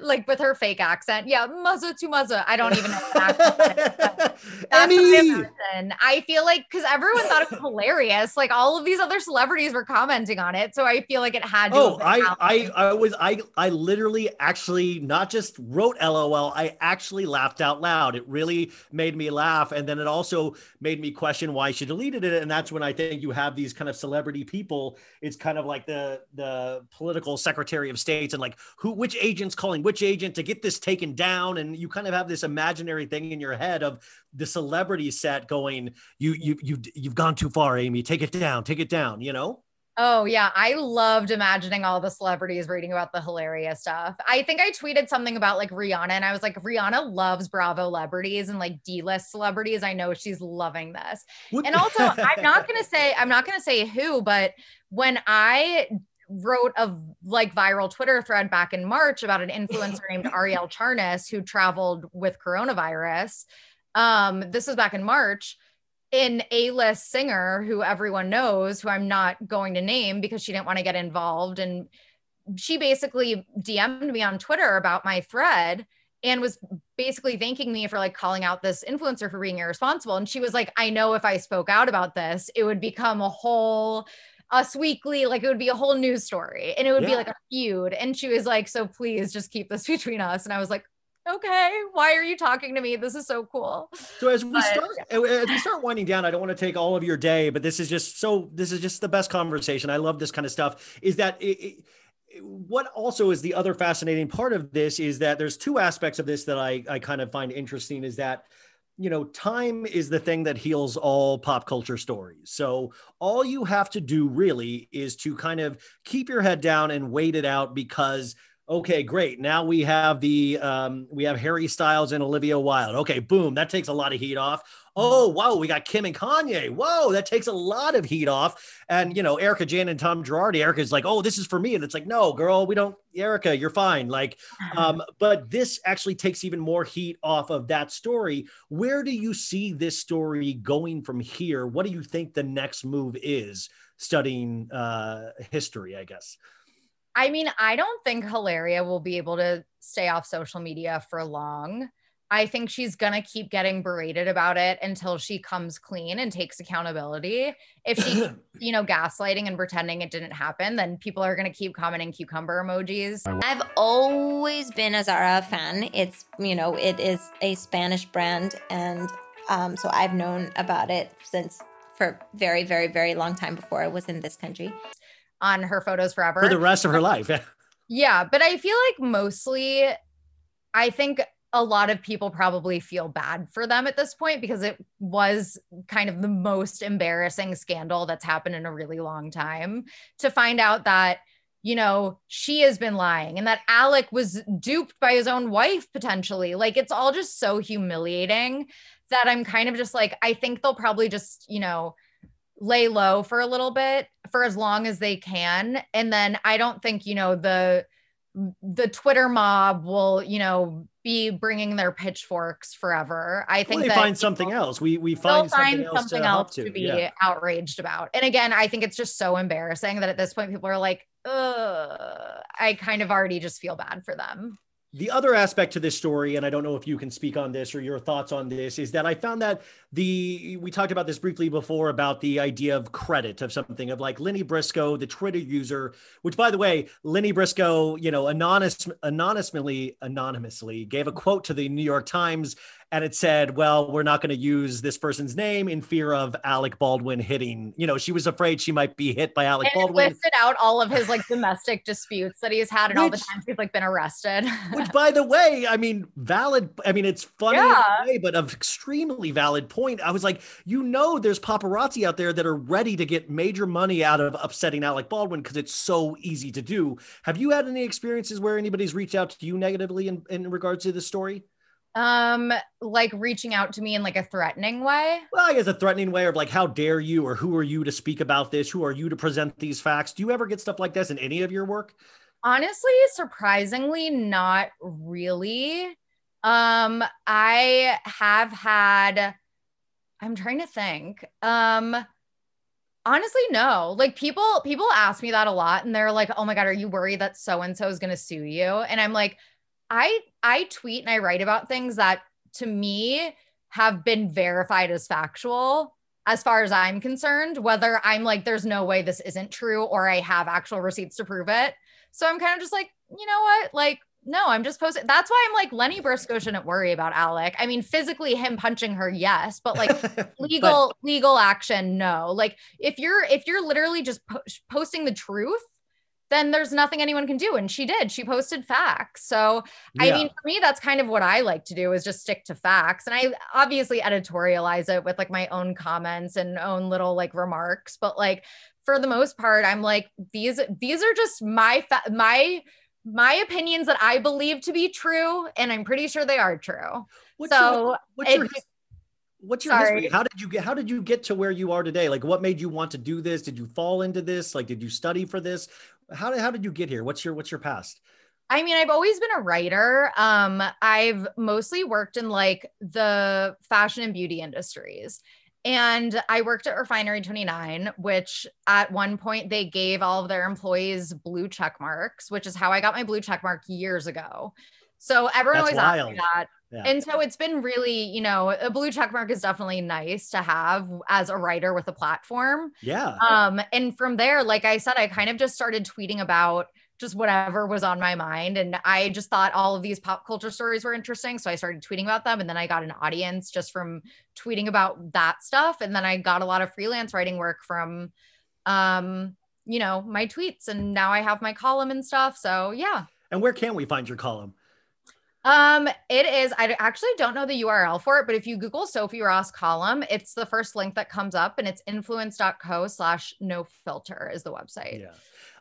like with her fake accent. Yeah, mother to mother. I don't even know what accent. it is, but That's what I Emmy! I feel like because everyone thought it was hilarious. Like all of these other celebrities were commenting on it, so I feel like it had to. Oh, I. I, I was, I, I literally actually not just wrote LOL. I actually laughed out loud. It really made me laugh, and then it also made me question why she deleted it. And that's when I think you have these kind of celebrity people. It's kind of like the the political secretary of states, and like who, which agent's calling which agent to get this taken down, and you kind of have this imaginary thing in your head of the celebrity set going, you, you, you, you've gone too far, Amy. Take it down. Take it down. You know. Oh yeah, I loved imagining all the celebrities reading about the hilarious stuff. I think I tweeted something about like Rihanna and I was like Rihanna loves Bravo celebrities and like D-list celebrities. I know she's loving this. And also, I'm not going to say I'm not going to say who, but when I wrote a like viral Twitter thread back in March about an influencer named Arielle Charnas who traveled with coronavirus. Um, this was back in March. An A-list singer who everyone knows, who I'm not going to name because she didn't want to get involved, and she basically DM'd me on Twitter about my thread and was basically thanking me for like calling out this influencer for being irresponsible. And she was like, I know if I spoke out about this, it would become a whole us weekly, like it would be a whole news story and it would be like a feud. And she was like, So please just keep this between us. And I was like, Okay, why are you talking to me? This is so cool. So as we But- start as we start winding down, I don't want to take all of your day, but this is just so this is just the best conversation. I love this kind of stuff. Is that it, it- what also is the other fascinating part of this is that there's two aspects of this that I I kind of find interesting is that you know time is the thing that heals all pop culture stories. So all you have to do really is to kind of keep your head down and wait it out because okay great. Now we have the um, we have harry styles and olivia wilde. Okay boom that takes a lot of heat off. Oh wow we got kim and kanye. Whoa that takes a lot of heat off. And you know erika jayne and tom girardi erika's like oh this is for me. And it's like no girl we don't erica you're fine. Like um, but this actually takes even more heat off of that story. Where do you see this story going from here? What do you think the next move is studying uh, history i guess I mean, I don't think Hilaria will be able to stay off social media for long. I think she's gonna keep getting berated about it until she comes clean and takes accountability. If she, you know, gaslighting and pretending it didn't happen, then people are gonna keep commenting cucumber emojis. I've always been a Zara fan. It's, you know, it is a Spanish brand. And um, so I've known about it since for very, very, very long time before I was in this country. On her photos forever. For the rest of her life. Yeah, but I feel like mostly, I think a lot of people probably feel bad for them at this point because it was kind of the most embarrassing scandal that's happened in a really long time to find out that you know she has been lying and that Alec was duped by his own wife potentially like it's all just so humiliating that I'm kind of just like I think they'll probably just you know lay low for a little bit for as long as they can and then I don't think you know the the Twitter mob will, you know, be bringing their pitchforks forever. I think Well, they find something else. We we find something else something to else hop to, be Yeah. outraged about. And again, I think it's just so embarrassing that at this point people are like, Ugh, I kind of already just feel bad for them. The other aspect to this story, and I don't know if you can speak on this or your thoughts on this, is that I found that the we talked about this briefly before about the idea of credit of something of like Leni Briscoe, the Twitter user, which by the way, Leni Briscoe, you know, anonymous anonymously anonymously gave a quote to the New York Times and it said, Well, we're not going to use this person's name in fear of Alec Baldwin hitting. You know, she was afraid she might be hit by Alec and it Baldwin. listed out all of his like domestic disputes that he's had and all the Which- times he's like been arrested. Which, by the way, I mean, valid. I mean, it's funny Yeah. way, but of extremely valid point. I was like, you know, there's paparazzi out there that are ready to get major money out of upsetting Alec Baldwin because it's so easy to do. Have you had any experiences where anybody's reached out to you negatively in, in regards to this story? Um, like reaching out to me in like a threatening way. Well, I guess a threatening way of like, how dare you, or who are you to speak about this? Who are you to present these facts? Do you ever get stuff like this in any of your work? Honestly, surprisingly, not really. Um, I have had, I'm trying to think. Um, honestly, no. Like people, people ask me that a lot, and they're like, "Oh my god, are you worried that so and so is going to sue you?" And I'm like, I I tweet and I write about things that to me have been verified as factual as far as I'm concerned, whether I'm like, there's no way this isn't true or I have actual receipts to prove it. So I'm kind of just like, you know what? Like, no, I'm just posting. That's why I'm like, Leni Briscoe shouldn't worry about Alec. I mean, physically him punching her, yes, but like legal, legal action, no. Like if you're, if you're literally just po- posting the truth, then there's nothing anyone can do. And she did, she posted facts. So, I mean, for me, that's kind of what I like to do is just stick to facts. And I obviously editorialize it with like my own comments and own little like remarks. But like for the most part, I'm like, these, these are just my, fa- my, my opinions that I believe to be true. And I'm pretty sure they are true. What's so your, what's your, his- what's your history? How did you get? How did you get to where you are today? Like, what made you want to do this? Did you fall into this? Like, did you study for this? How did how did you get here? What's your what's your past? I mean, I've always been a writer. Um, I've mostly worked in like the fashion and beauty industries. And I worked at Refinery 29, which at one point they gave all of their employees blue check marks, which is how I got my blue check mark years ago. So everyone That's always asks me that. Yeah. And so it's been really, you know, a blue check mark is definitely nice to have as a writer with a platform. Yeah. Um, and from there, like I said, I kind of just started tweeting about just whatever was on my mind. And I just thought all of these pop culture stories were interesting. So I started tweeting about them. And then I got an audience just from tweeting about that stuff. And then I got a lot of freelance writing work from um, you know, my tweets. And now I have my column and stuff. So yeah. And where can we find your column? Um, it is. I actually don't know the URL for it, but if you Google Sophie Ross column, it's the first link that comes up, and it's influence.co slash no filter is the website. Yeah.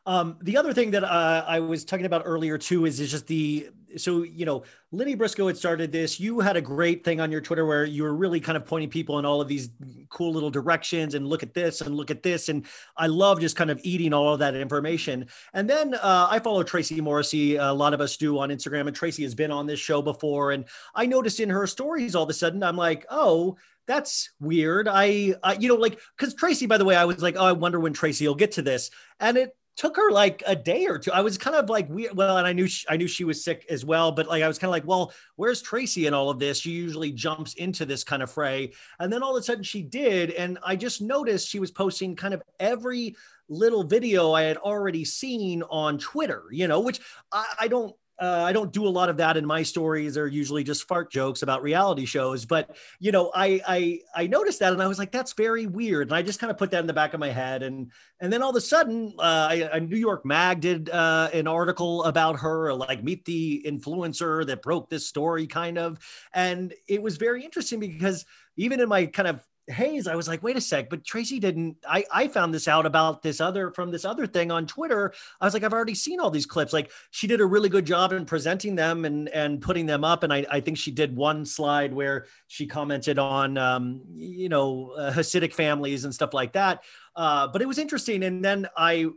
Um, the other thing that uh, I was talking about earlier too is, is just the so you know Leni Briscoe had started this. You had a great thing on your Twitter where you were really kind of pointing people in all of these cool little directions and look at this and look at this. And I love just kind of eating all of that information. And then uh, I follow Tracie Morrissey. A lot of us do on Instagram, and Tracie has been on this show before. And I noticed in her stories all of a sudden, I'm like, oh, that's weird. I, I you know, like, because Tracie, by the way, I was like, oh, I wonder when Tracie will get to this. And it took her like a day or two. I was kind of like, we well, and I knew she, I knew she was sick as well, but like I was kind of like, well, where's Tracie in all of this? She usually jumps into this kind of fray, and then all of a sudden she did, and I just noticed she was posting kind of every little video I had already seen on Twitter, you know, which I, I don't uh, I don't do a lot of that in my stories. They're usually just fart jokes about reality shows. But you know, I I I noticed that, and I was like, that's very weird. And I just kind of put that in the back of my head, and and then all of a sudden, uh, I, a New York Mag did uh, an article about her, like meet the influencer that broke this story, kind of, and it was very interesting because even in my kind of haze i was like wait a sec but tracie didn't i i found this out about this other from this other thing on twitter. I was like i've already seen all these clips. Like she did a really good job in presenting them and and putting them up and i i think she did one slide where she commented on um you know uh, hasidic families and stuff like that. Uh but it was interesting and then i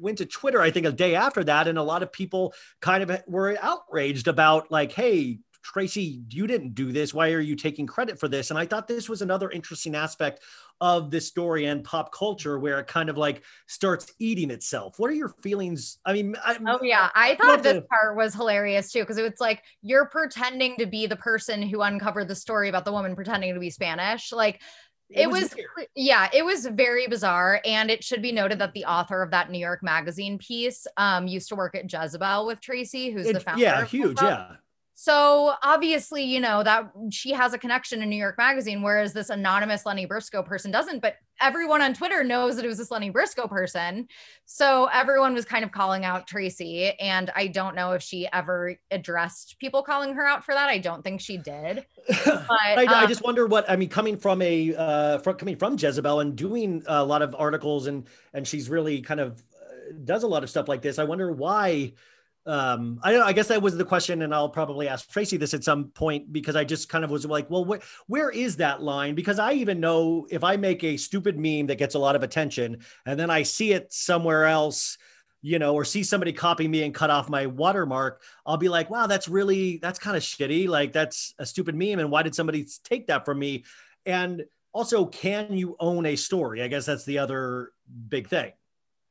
went to Twitter, I think a day after that, and a lot of people kind of were outraged about like, hey, Tracie, you didn't do this. Why are you taking credit for this? And I thought this was another interesting aspect of this story and pop culture where it kind of like starts eating itself. What are your feelings? I mean, I, Oh yeah, I thought this part was hilarious too because it's like you're pretending to be the person who uncovered the story about the woman pretending to be Spanish. Like It it, was was, yeah, it was very bizarre and it should be noted that the author of that New York magazine piece um used to work at Jezebel with Tracie who's the founder. yeah, huge, yeah. So obviously, you know, that she has a connection in New York Magazine, whereas this anonymous Leni Briscoe person doesn't. But everyone on Twitter knows that it was this Leni Briscoe person. So everyone was kind of calling out Tracie. And I don't know if she ever addressed people calling her out for that. I don't think she did. But I, I um, just wonder what I mean. Coming from a uh, from coming from Jezebel and doing a lot of articles and and she's really kind of uh, does a lot of stuff like this. I wonder why. Um, I don't. I guess that was the question, and I'll probably ask Tracie this at some point because I just kind of was like, well, wh- where is that line? Because I even know if I make a stupid meme that gets a lot of attention, and then I see it somewhere else you know, or see somebody copy me and cut off my watermark, I'll be like, wow, that's really, that's kind of shitty. Like, that's a stupid meme. And why did somebody take that from me? And also, can you own a story? I guess that's the other big thing.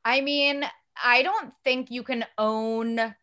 I mean, I don't think you can own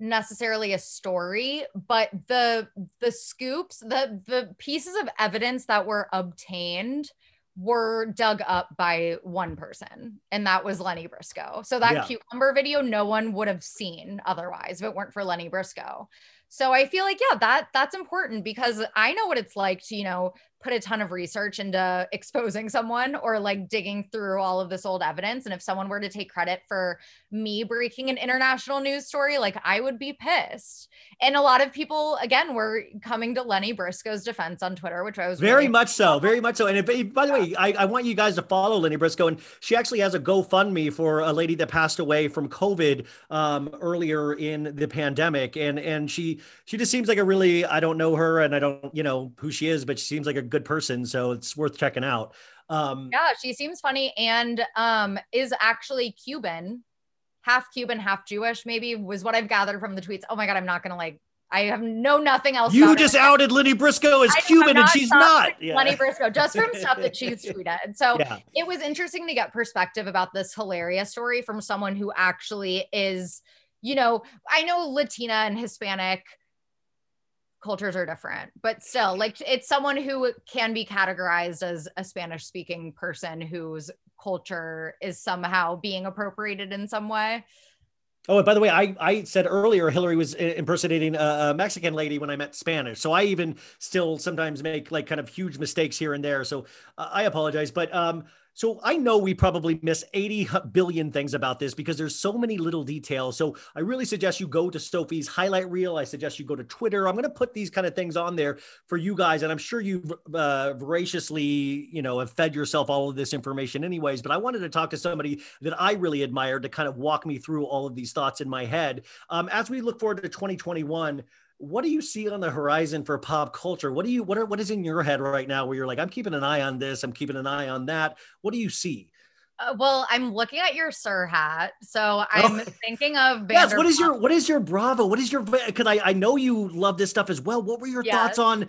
necessarily a story, but the the scoops, the the pieces of evidence that were obtained were dug up by one person, and that was Leni Briscoe. So that Yeah. cucumber video, no one would have seen otherwise if it weren't for Leni Briscoe. So I feel like, yeah, that that's important because I know what it's like to, you know, put a ton of research into exposing someone or like digging through all of this old evidence. And if someone were to take credit for me breaking an international news story, like I would be pissed. And a lot of people, again, were coming to Leni Briscoe's defense on Twitter, which I was Very really- much so. Very much so. And if, by the way, I, I want you guys to follow Leni Briscoe. And she actually has a GoFundMe for a lady that passed away from COVID um, earlier in the pandemic. And and she she just seems like a really I don't know her and I don't you know who she is, but she seems like a good person. So it's worth checking out. Um, Yeah, she seems funny and um is actually Cuban, half Cuban, half Jewish, maybe was what I've gathered from the tweets. Oh my god, I'm not gonna like I have no nothing else. you about her. just outed Leni Briscoe as I- Cuban and she's not. for Leni Briscoe, just from stuff that she's tweeted. So Yeah. it was interesting to get perspective about this hilarious story from someone who actually is, you know, I know Latina and Hispanic cultures are different, but still, like it's someone who can be categorized as a Spanish speaking person whose culture is somehow being appropriated in some way. Oh, and by the way, I, I said earlier Hillary was impersonating a, Mexican lady when I met Spanish. So I even still sometimes make like kind of huge mistakes here and there. So uh, I apologize. But um, so I know we probably miss 80 billion things about this because there's so many little details. So I really suggest you go to Sophie's highlight reel. I suggest you go to Twitter. I'm going to put these kind of things on there for you guys. And I'm sure you've uh, voraciously, you know, have fed yourself all of this information anyways. But I wanted to talk to somebody that I really admired to kind of walk me through all of these thoughts in my head. Um, as we look forward to 2021, what do you see on the horizon for pop culture? What do you what are what is in your head right now where you're like, I'm keeping an eye on this, I'm keeping an eye on that. What do you see? Uh, well, I'm looking at your Sir hat, so I'm thinking of Oh. Yes. What is your what is your Bravo? What is your because I I know you love this stuff as well. What were your thoughts on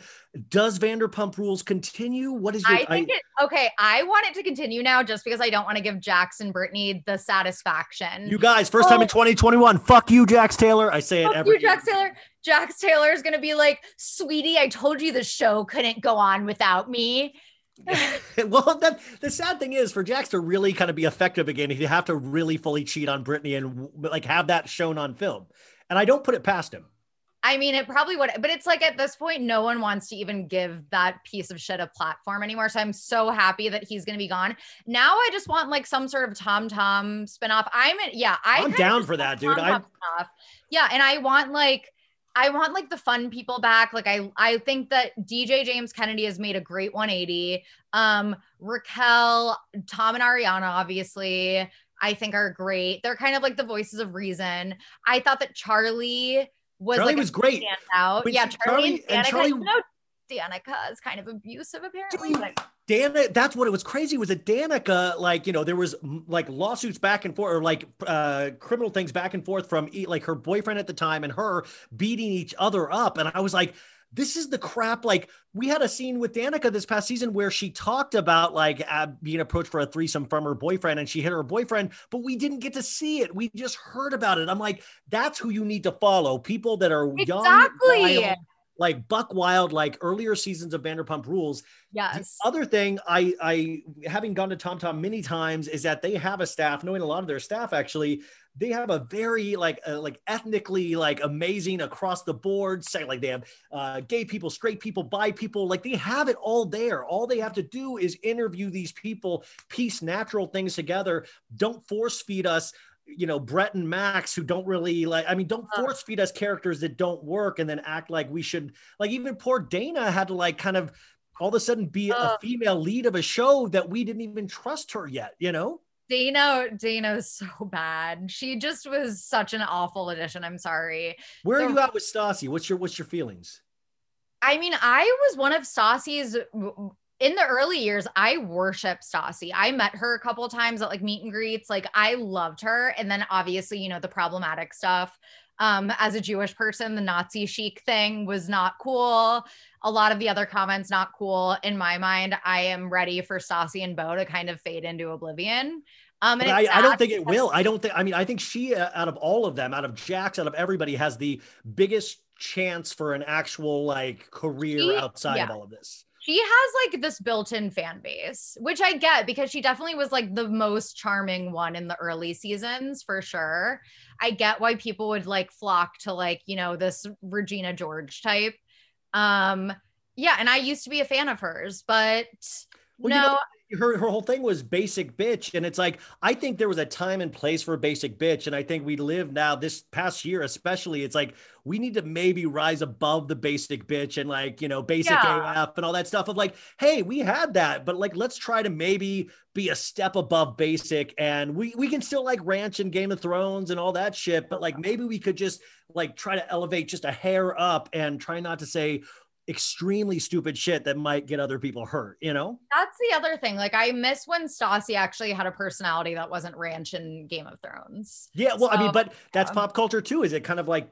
does Vanderpump Rules continue? What is your I think it okay. I want it to continue now just because I don't want to give Jax and Brittany the satisfaction. you guys first time in 2021? Fuck you, Jax Taylor. I say it Fuck every you, Jax Taylor. Jax Taylor is gonna be like, sweetie, I told you the show couldn't go on without me. well, that the sad thing is for Jax to really kind of be effective again, he'd have to really fully cheat on Brittany and like have that shown on film. And I don't put it past him. I mean, it probably would, but it's like at this point, no one wants to even give that piece of shit a platform anymore. So I'm so happy that he's going to be gone. Now I just want like some sort of Tom Tom spinoff. I'm, yeah, I I'm down for that, dude. I- Yeah, and I want like. I want like the fun people back. Like I I think that DJ James Kennedy has made a great 180. Um Raquel, Tom and Ariana obviously I think are great. They're kind of like the voices of reason. I thought that Charlie was Charlie like was great. standout. But Yeah, Charlie, Charlie- and and Charlie- you know, Danica is kind of abusive apparently. But Dana, that's what it was crazy was that Danica, like, you know, there was like lawsuits back and forth or like uh criminal things back and forth from like her boyfriend at the time and her beating each other up. And I was like, this is the crap. Like, we had a scene with Danica this past season where she talked about like uh, being approached for a threesome from her boyfriend and she hit her boyfriend, but we didn't get to see it. We just heard about it. I'm like, that's who you need to follow. People that are young, Exactly. wild, like Buck Wild, like earlier seasons of Vanderpump Rules. yes. The other thing I I having gone to Tom Tom many times is that they have a staff, knowing a lot of their staff actually, they have a very like uh, like ethnically like amazing across the board. Say like they have uh, gay people, straight people, bi people, like they have it all there. All they have to do is interview these people, piece natural things together. Don't force feed us you know Brett and Max who don't really like I mean don't uh. force feed us characters that don't work and then act like we should like even poor Dana had to like kind of all of a sudden be a uh. female lead of a show that we didn't even trust her yet you know Dana, Dana Dana's so bad. She just was such an awful addition. I'm sorry. where are you at with Stassi what's your what's your feelings I mean, I was one of Stassi's in the early years. I worship Stassi. I met her a couple of times at like meet and greets. Like I loved her. And then obviously, you know, the problematic stuff. Um, as a Jewish person, the Nazi chic thing was not cool. A lot of the other comments not cool. In my mind, I am ready for Stassi and Beau to kind of fade into oblivion. Um, and I, I don't think it will. I don't think. I mean, I think she, uh, out of all of them, out of Jax, out of everybody, has the biggest chance for an actual like career She- outside of all of this. She has like this built-in fan base which i get because she definitely was like the most charming one in the early seasons for sure. I get why people would like flock to like you know this regina george type. Um yeah and i used to be a fan of hers but Well, no you know, her her whole thing was basic bitch, and it's like I think there was a time and place for basic bitch, and I think we live now this past year, especially. It's like we need to maybe rise above the basic bitch and like you know basic Yeah. AF and all that stuff of like, hey, we had that, but like let's try to maybe be a step above basic, and we we can still like ranch and Game of Thrones and all that shit, but like maybe we could just like try to elevate just a hair up and try not to say extremely stupid shit that might get other people hurt, you know? that's the other thing like i miss when stassi actually had a personality that wasn't ranch in game of thrones Yeah, well, I mean, So, but that's yeah. pop culture too. Is it kind of like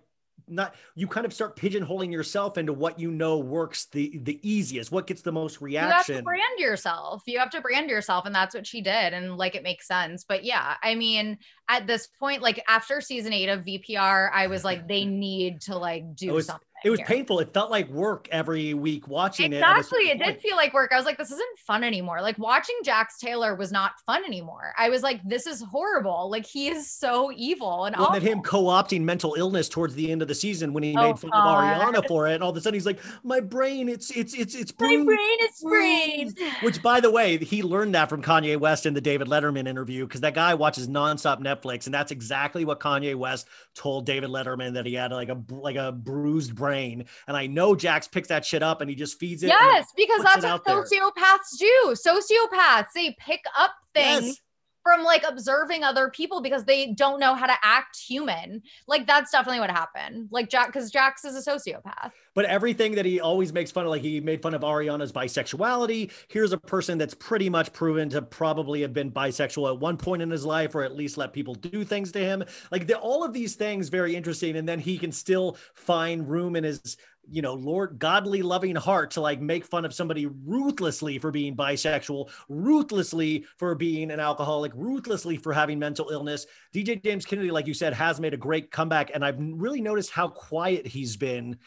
not you kind of start pigeonholing yourself into what you know works the the easiest, what gets the most reaction You have to brand yourself. You have to brand yourself, and that's what she did. And like it makes sense. But yeah, I mean, at this point, like after season eight of VPR, I was like, they need to like do something. It was here. painful. It felt like work every week watching Exactly. it. Exactly. It did feel like work. I was like, this isn't fun anymore. Like watching Jax Taylor was not fun anymore. I was like, this is horrible. Like he is so evil and Well, him co-opting mental illness towards the end of the season when he Oh, made fun God. of Ariana for it, and all of a sudden he's like, "My brain, it's it's it's it's My brain is brain. Which, by the way, he learned that from Kanye West in the David Letterman interview because that guy watches nonstop Netflix, and that's exactly what Kanye West told David Letterman that he had like a like a bruised brain. And I know Jax picks that shit up and he just feeds it. Yes, because that's what out there. sociopaths do. Sociopaths, they pick up things Yes. From like observing other people because they don't know how to act human. Like that's definitely what happened. Like Jack, because Jax is a sociopath. But everything that he always makes fun of, like he made fun of Ariana's bisexuality. Here's a person that's pretty much proven to probably have been bisexual at one point in his life, or at least let people do things to him. Like the, all of these things, very interesting. And then he can still find room in his you know, Lord, godly, loving heart to like make fun of somebody ruthlessly for being bisexual, ruthlessly for being an alcoholic, ruthlessly for having mental illness. DJ James Kennedy, like you said, has made a great comeback. And I've really noticed how quiet he's been.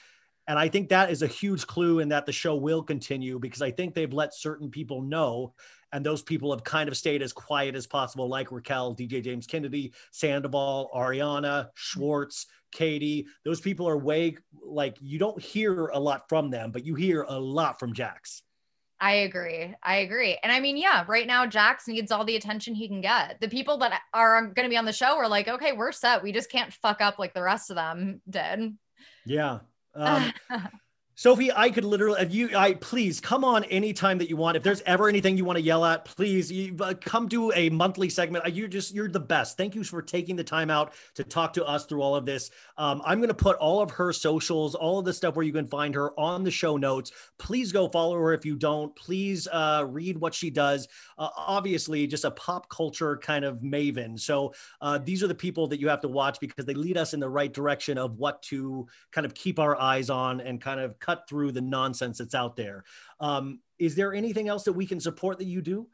And I think that is a huge clue in that the show will continue because I think they've let certain people know. And those people have kind of stayed as quiet as possible, like Raquel, DJ James Kennedy, Sandoval, Ariana, Schwartz, Katie. Those people are way like you don't hear a lot from them, but you hear a lot from Jax. I agree. I agree. And I mean, yeah, right now Jax needs all the attention he can get. The people that are going to be on the show are like, okay, we're set. We just can't fuck up like the rest of them did. Yeah. Um, Sophie, I could literally, if you, I please come on anytime that you want. If there's ever anything you want to yell at, please you, uh, come do a monthly segment. Uh, You just, you're the best. Thank you for taking the time out to talk to us through all of this. Um, I'm going to put all of her socials, all of the stuff where you can find her on the show notes. Please go follow her if you don't. Please uh, read what she does. Uh, obviously, just a pop culture kind of maven. So uh, these are the people that you have to watch because they lead us in the right direction of what to kind of keep our eyes on and kind of cut through the nonsense that's out there. Um, is there anything else that we can support that you do?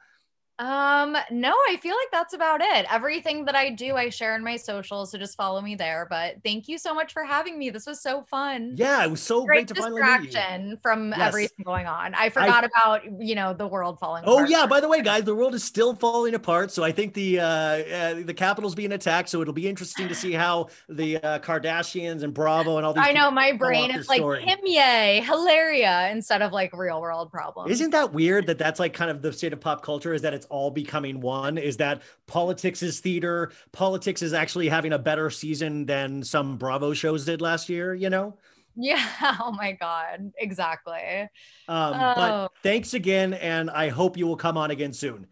Um, no, I feel like that's about it. Everything that I do, I share in my socials. So just follow me there. But thank you so much for having me. This was so fun. Yeah, it was so great, Great to finally meet you. distraction from Yes. everything going on. I forgot about, you know, the world falling Oh apart. yeah! By the way, guys, the world is still falling apart. So I think the uh, uh, the capital's being attacked. So it'll be interesting to see how the uh, Kardashians and Bravo and all these. I know my brain is like story. Kimye, Hilaria, instead of like real world problems. Isn't that weird that that's like kind of the state of pop culture is that it's all becoming one? Is that politics is theater? Politics is actually having a better season than some Bravo shows did last year, you know? Yeah. Oh my God. Exactly. Um, Oh. But thanks again. And I hope you will come on again soon.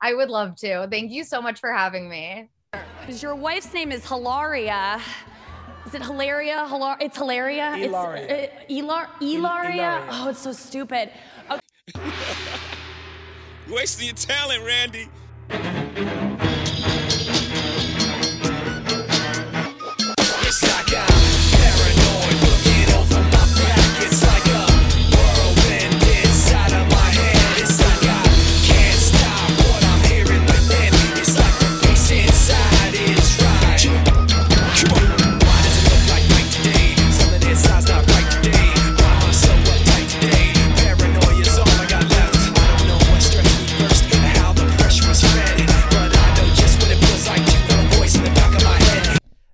I would love to. Thank you so much for having me. Because your wife's name is Hilaria. Is it Hilaria? Hilar- it's Hilaria? Ilaria. It's, uh, Ilar- Ilaria? Ilaria. Oh, it's so stupid. Okay. Wasting your talent, Randy.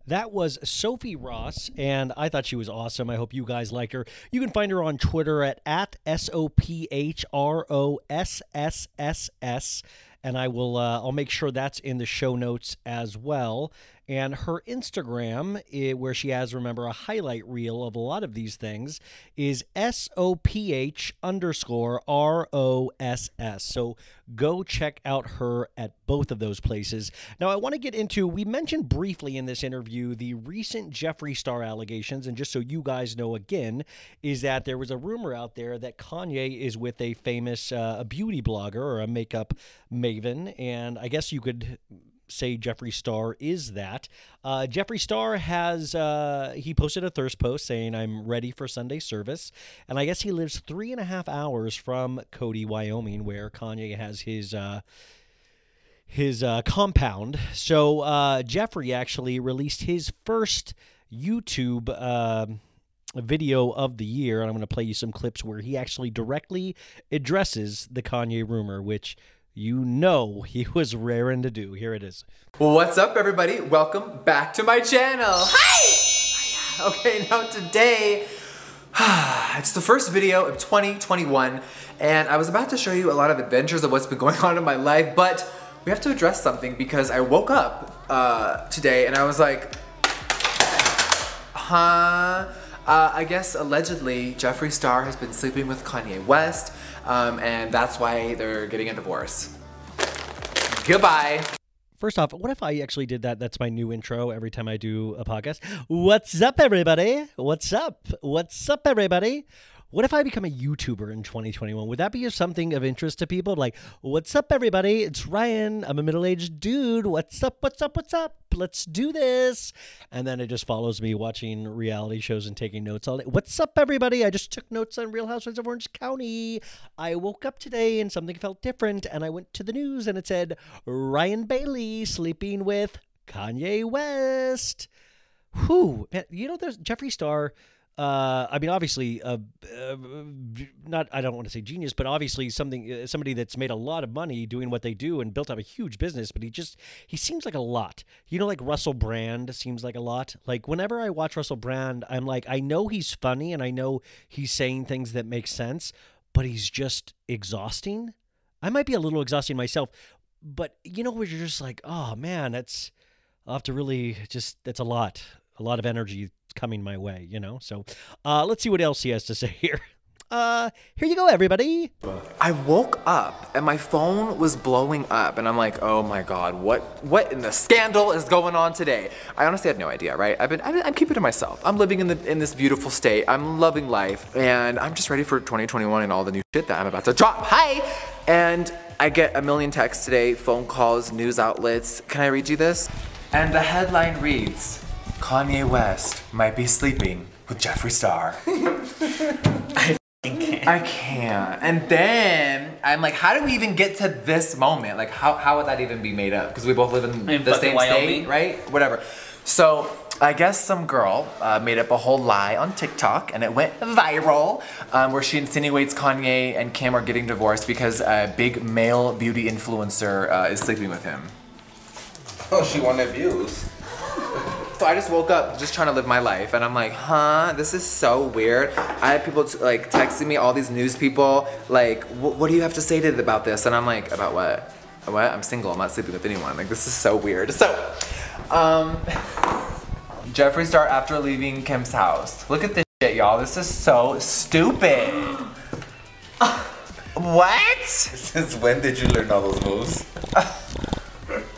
That was Sophie Ross, and I thought she was awesome. I hope you guys liked her. You can find her on Twitter at, at S O P H R O S S S S, and I will uh, I'll make sure that's in the show notes as well. And her Instagram, where she has, remember, a highlight reel of a lot of these things, is S O P H underscore R O S S. So go check out her at both of those places. Now, I want to get into, we mentioned briefly in this interview the recent Jeffree Star allegations. And just so you guys know again, is that there was a rumor out there that Kanye is with a famous uh, a beauty blogger or a makeup maven. And I guess you could say Jeffree Star is that. Uh, Jeffree Star has uh, he posted a thirst post saying I'm ready for Sunday service, and I guess he lives three and a half hours from Cody, Wyoming, where Kanye has his. Uh, his uh, compound. So uh, Jeffree actually released his first YouTube uh, video of the year, and I'm going to play you some clips where he actually directly addresses the Kanye rumor, which you know he was raring to do. Here it is. What's up, everybody? Welcome back to my channel. Hi! Okay, now today, it's the first video of 2021, and I was about to show you a lot of adventures of what's been going on in my life, but we have to address something because I woke up uh, today and I was like, huh? Uh, I guess allegedly Jeffree Star has been sleeping with Kanye West, um, and that's why they're getting a divorce. Goodbye. First off, what if I actually did that? That's my new intro every time I do a podcast. What's up, everybody? What's up? What's up, everybody? What if I become a YouTuber in 2021? Would that be something of interest to people? Like, what's up, everybody? It's Ryan. I'm a middle aged dude. What's up? What's up? What's up? Let's do this. And then it just follows me watching reality shows and taking notes all day. What's up, everybody? I just took notes on Real Housewives of Orange County. I woke up today and something felt different, and I went to the news and it said Ryan Bailey sleeping with Kanye West. Man, you know, there's Jeffree Star. Uh, I mean, obviously, uh, uh, not I don't want to say genius, but obviously something uh, somebody that's made a lot of money doing what they do and built up a huge business. But he just he seems like a lot. You know, like Russell Brand seems like a lot. Like whenever I watch Russell Brand, I'm like, I know he's funny and I know he's saying things that make sense, but he's just exhausting. I might be a little exhausting myself, but you know, where you're just like, oh man, that's I'll have to really just that's a lot, a lot of energy coming my way, you know. So uh, let's see what else he has to say here. Uh, here you go, everybody. I woke up and my phone was blowing up, and I'm like, "Oh my god, what what in the scandal is going on today?" I honestly had no idea, right? I've been, been I'm keeping to myself. I'm living in the in this beautiful state. I'm loving life, and I'm just ready for 2021 and all the new shit that I'm about to drop. Hi, and I get a million texts today, phone calls, news outlets. Can I read you this? And the headline reads: Kanye West might be sleeping with Jeffree Star. I can't. I can't. And then I'm like, how do we even get to this moment? Like, how, how would that even be made up? Because we both live in, In the same Wyoming. state, right? Whatever. So I guess some girl uh, made up a whole lie on TikTok and it went viral um, where she insinuates Kanye and Kim are getting divorced because a big male beauty influencer uh, is sleeping with him. Oh, she wanted views. So I just woke up just trying to live my life, and I'm like, huh, this is so weird. I had people like texting me, all these news people, like, what do you have to say to about this? And I'm like, about what? What? I'm single. I'm not sleeping with anyone. Like, this is so weird. So, um, Jeffree Star after leaving Kim's house. Look at this shit, y'all. This is so stupid. what? Since when did you learn all those moves?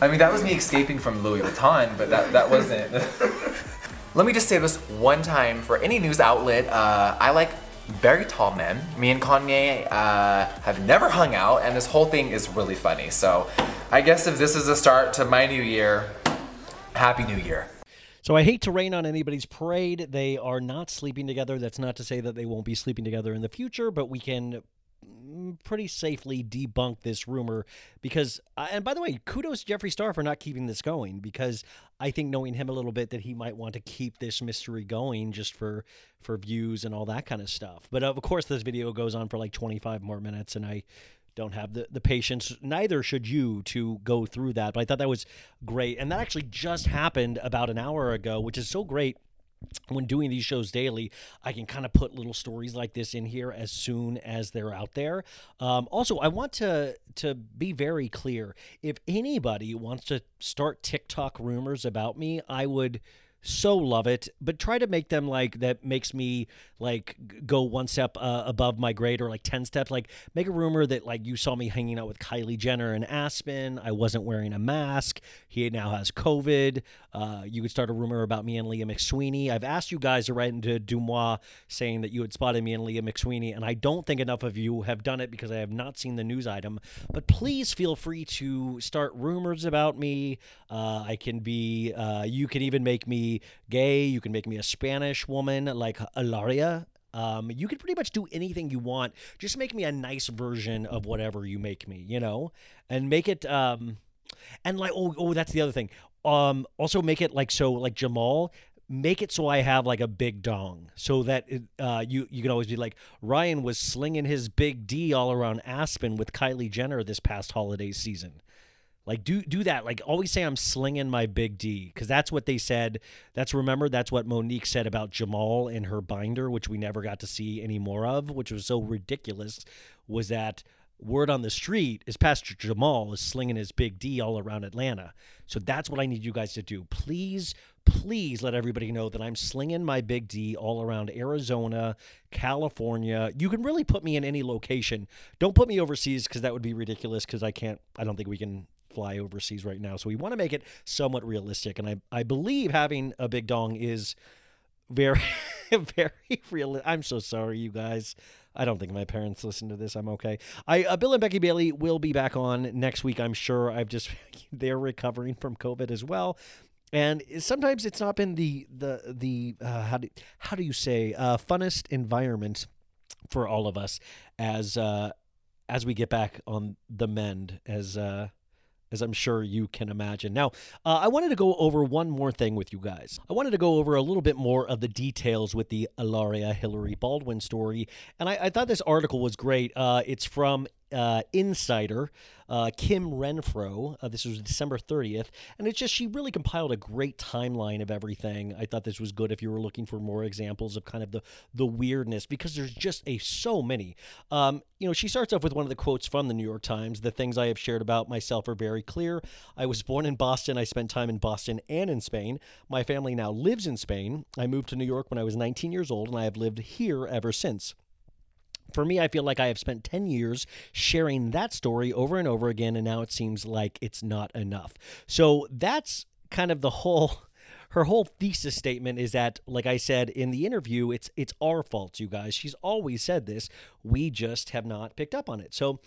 I mean, that was me escaping from Louis Vuitton, but that, that wasn't. Let me just say this one time for any news outlet. Uh, I like very tall men. Me and Kanye uh, have never hung out, and this whole thing is really funny. So I guess if this is a start to my new year, Happy New Year. So I hate to rain on anybody's parade. They are not sleeping together. That's not to say that they won't be sleeping together in the future, but we can pretty safely debunk this rumor because uh, and by the way kudos to jeffree star for not keeping this going because i think knowing him a little bit that he might want to keep this mystery going just for for views and all that kind of stuff. But of course this video goes on for like 25 more minutes and i don't have the, the patience neither should you to go through that but i thought that was great. And that actually just happened about an hour ago which is so great when doing these shows daily, I can kind of put little stories like this in here as soon as they're out there. Um, also, I want to to be very clear. If anybody wants to start TikTok rumors about me, I would so love it but try to make them like that makes me like go one step uh, above my grade or like 10 steps. Like make a rumor that like you saw me hanging out with kylie jenner and aspen. I wasn't wearing a mask. He now has covid. Uh, you could start a rumor about me and leah mcsweeney. I've asked you guys to write into DeuxMoi saying that you had spotted me and leah mcsweeney and i don't think enough of you have done it because i have not seen the news item. But please feel free to start rumors about me. Uh, i can be uh, you can even make me gay. You can make me a Spanish woman like Ilaria. Um, you can pretty much do anything you want. Just make me a nice version of whatever you make me, you know, and make it. Um, and like, oh, oh, that's the other thing. Um, also make it like so, like Jamal. Make it so I have like a big dong, so that it, uh, you you can always be like Ryan was slinging his big D all around Aspen with Kylie Jenner this past holiday season. Like do do that. Like always say I'm slinging my big D because that's what they said. That's remember that's what Monique said about Jamal in her binder, which we never got to see any more of, which was so ridiculous. Was that word on the street is Pastor Jamal is slinging his big D all around Atlanta. So that's what I need you guys to do. Please, please let everybody know that I'm slinging my big D all around Arizona, California. You can really put me in any location. Don't put me overseas because that would be ridiculous because I can't, I don't think we can fly overseas right now. So we want to make it somewhat realistic. And I, I believe having a big dong is very, very real. I'm so sorry, you guys. I don't think my parents listen to this. I'm okay. I uh, Bill and Becky Bailey will be back on next week. I'm sure. I've just they're recovering from COVID as well, and sometimes it's not been the the the uh, how do how do you say uh, funnest environment for all of us as uh, as we get back on the mend as uh, as I'm sure you can imagine. Now, uh, I wanted to go over one more thing with you guys. I wanted to go over a little bit more of the details with the Ilaria Hillary Baldwin story, and I, I thought this article was great. Uh, it's from uh, Insider, uh, Kim Renfro. Uh, this was December 30th. And it's just, she really compiled a great timeline of everything. I thought this was good if you were looking for more examples of kind of the, the weirdness, because there's just a so many. Um, you know, she starts off with one of the quotes from the New York Times The things I have shared about myself are very clear. I was born in Boston. I spent time in Boston and in Spain. My family now lives in Spain. I moved to New York when I was 19 years old, and I have lived here ever since. For me, I feel like I have spent 10 years sharing that story over and over again, and now it seems like it's not enough. So that's kind of the whole. Her whole thesis statement is that, like I said in the interview, it's it's our fault, you guys. She's always said this. We just have not picked up on it. So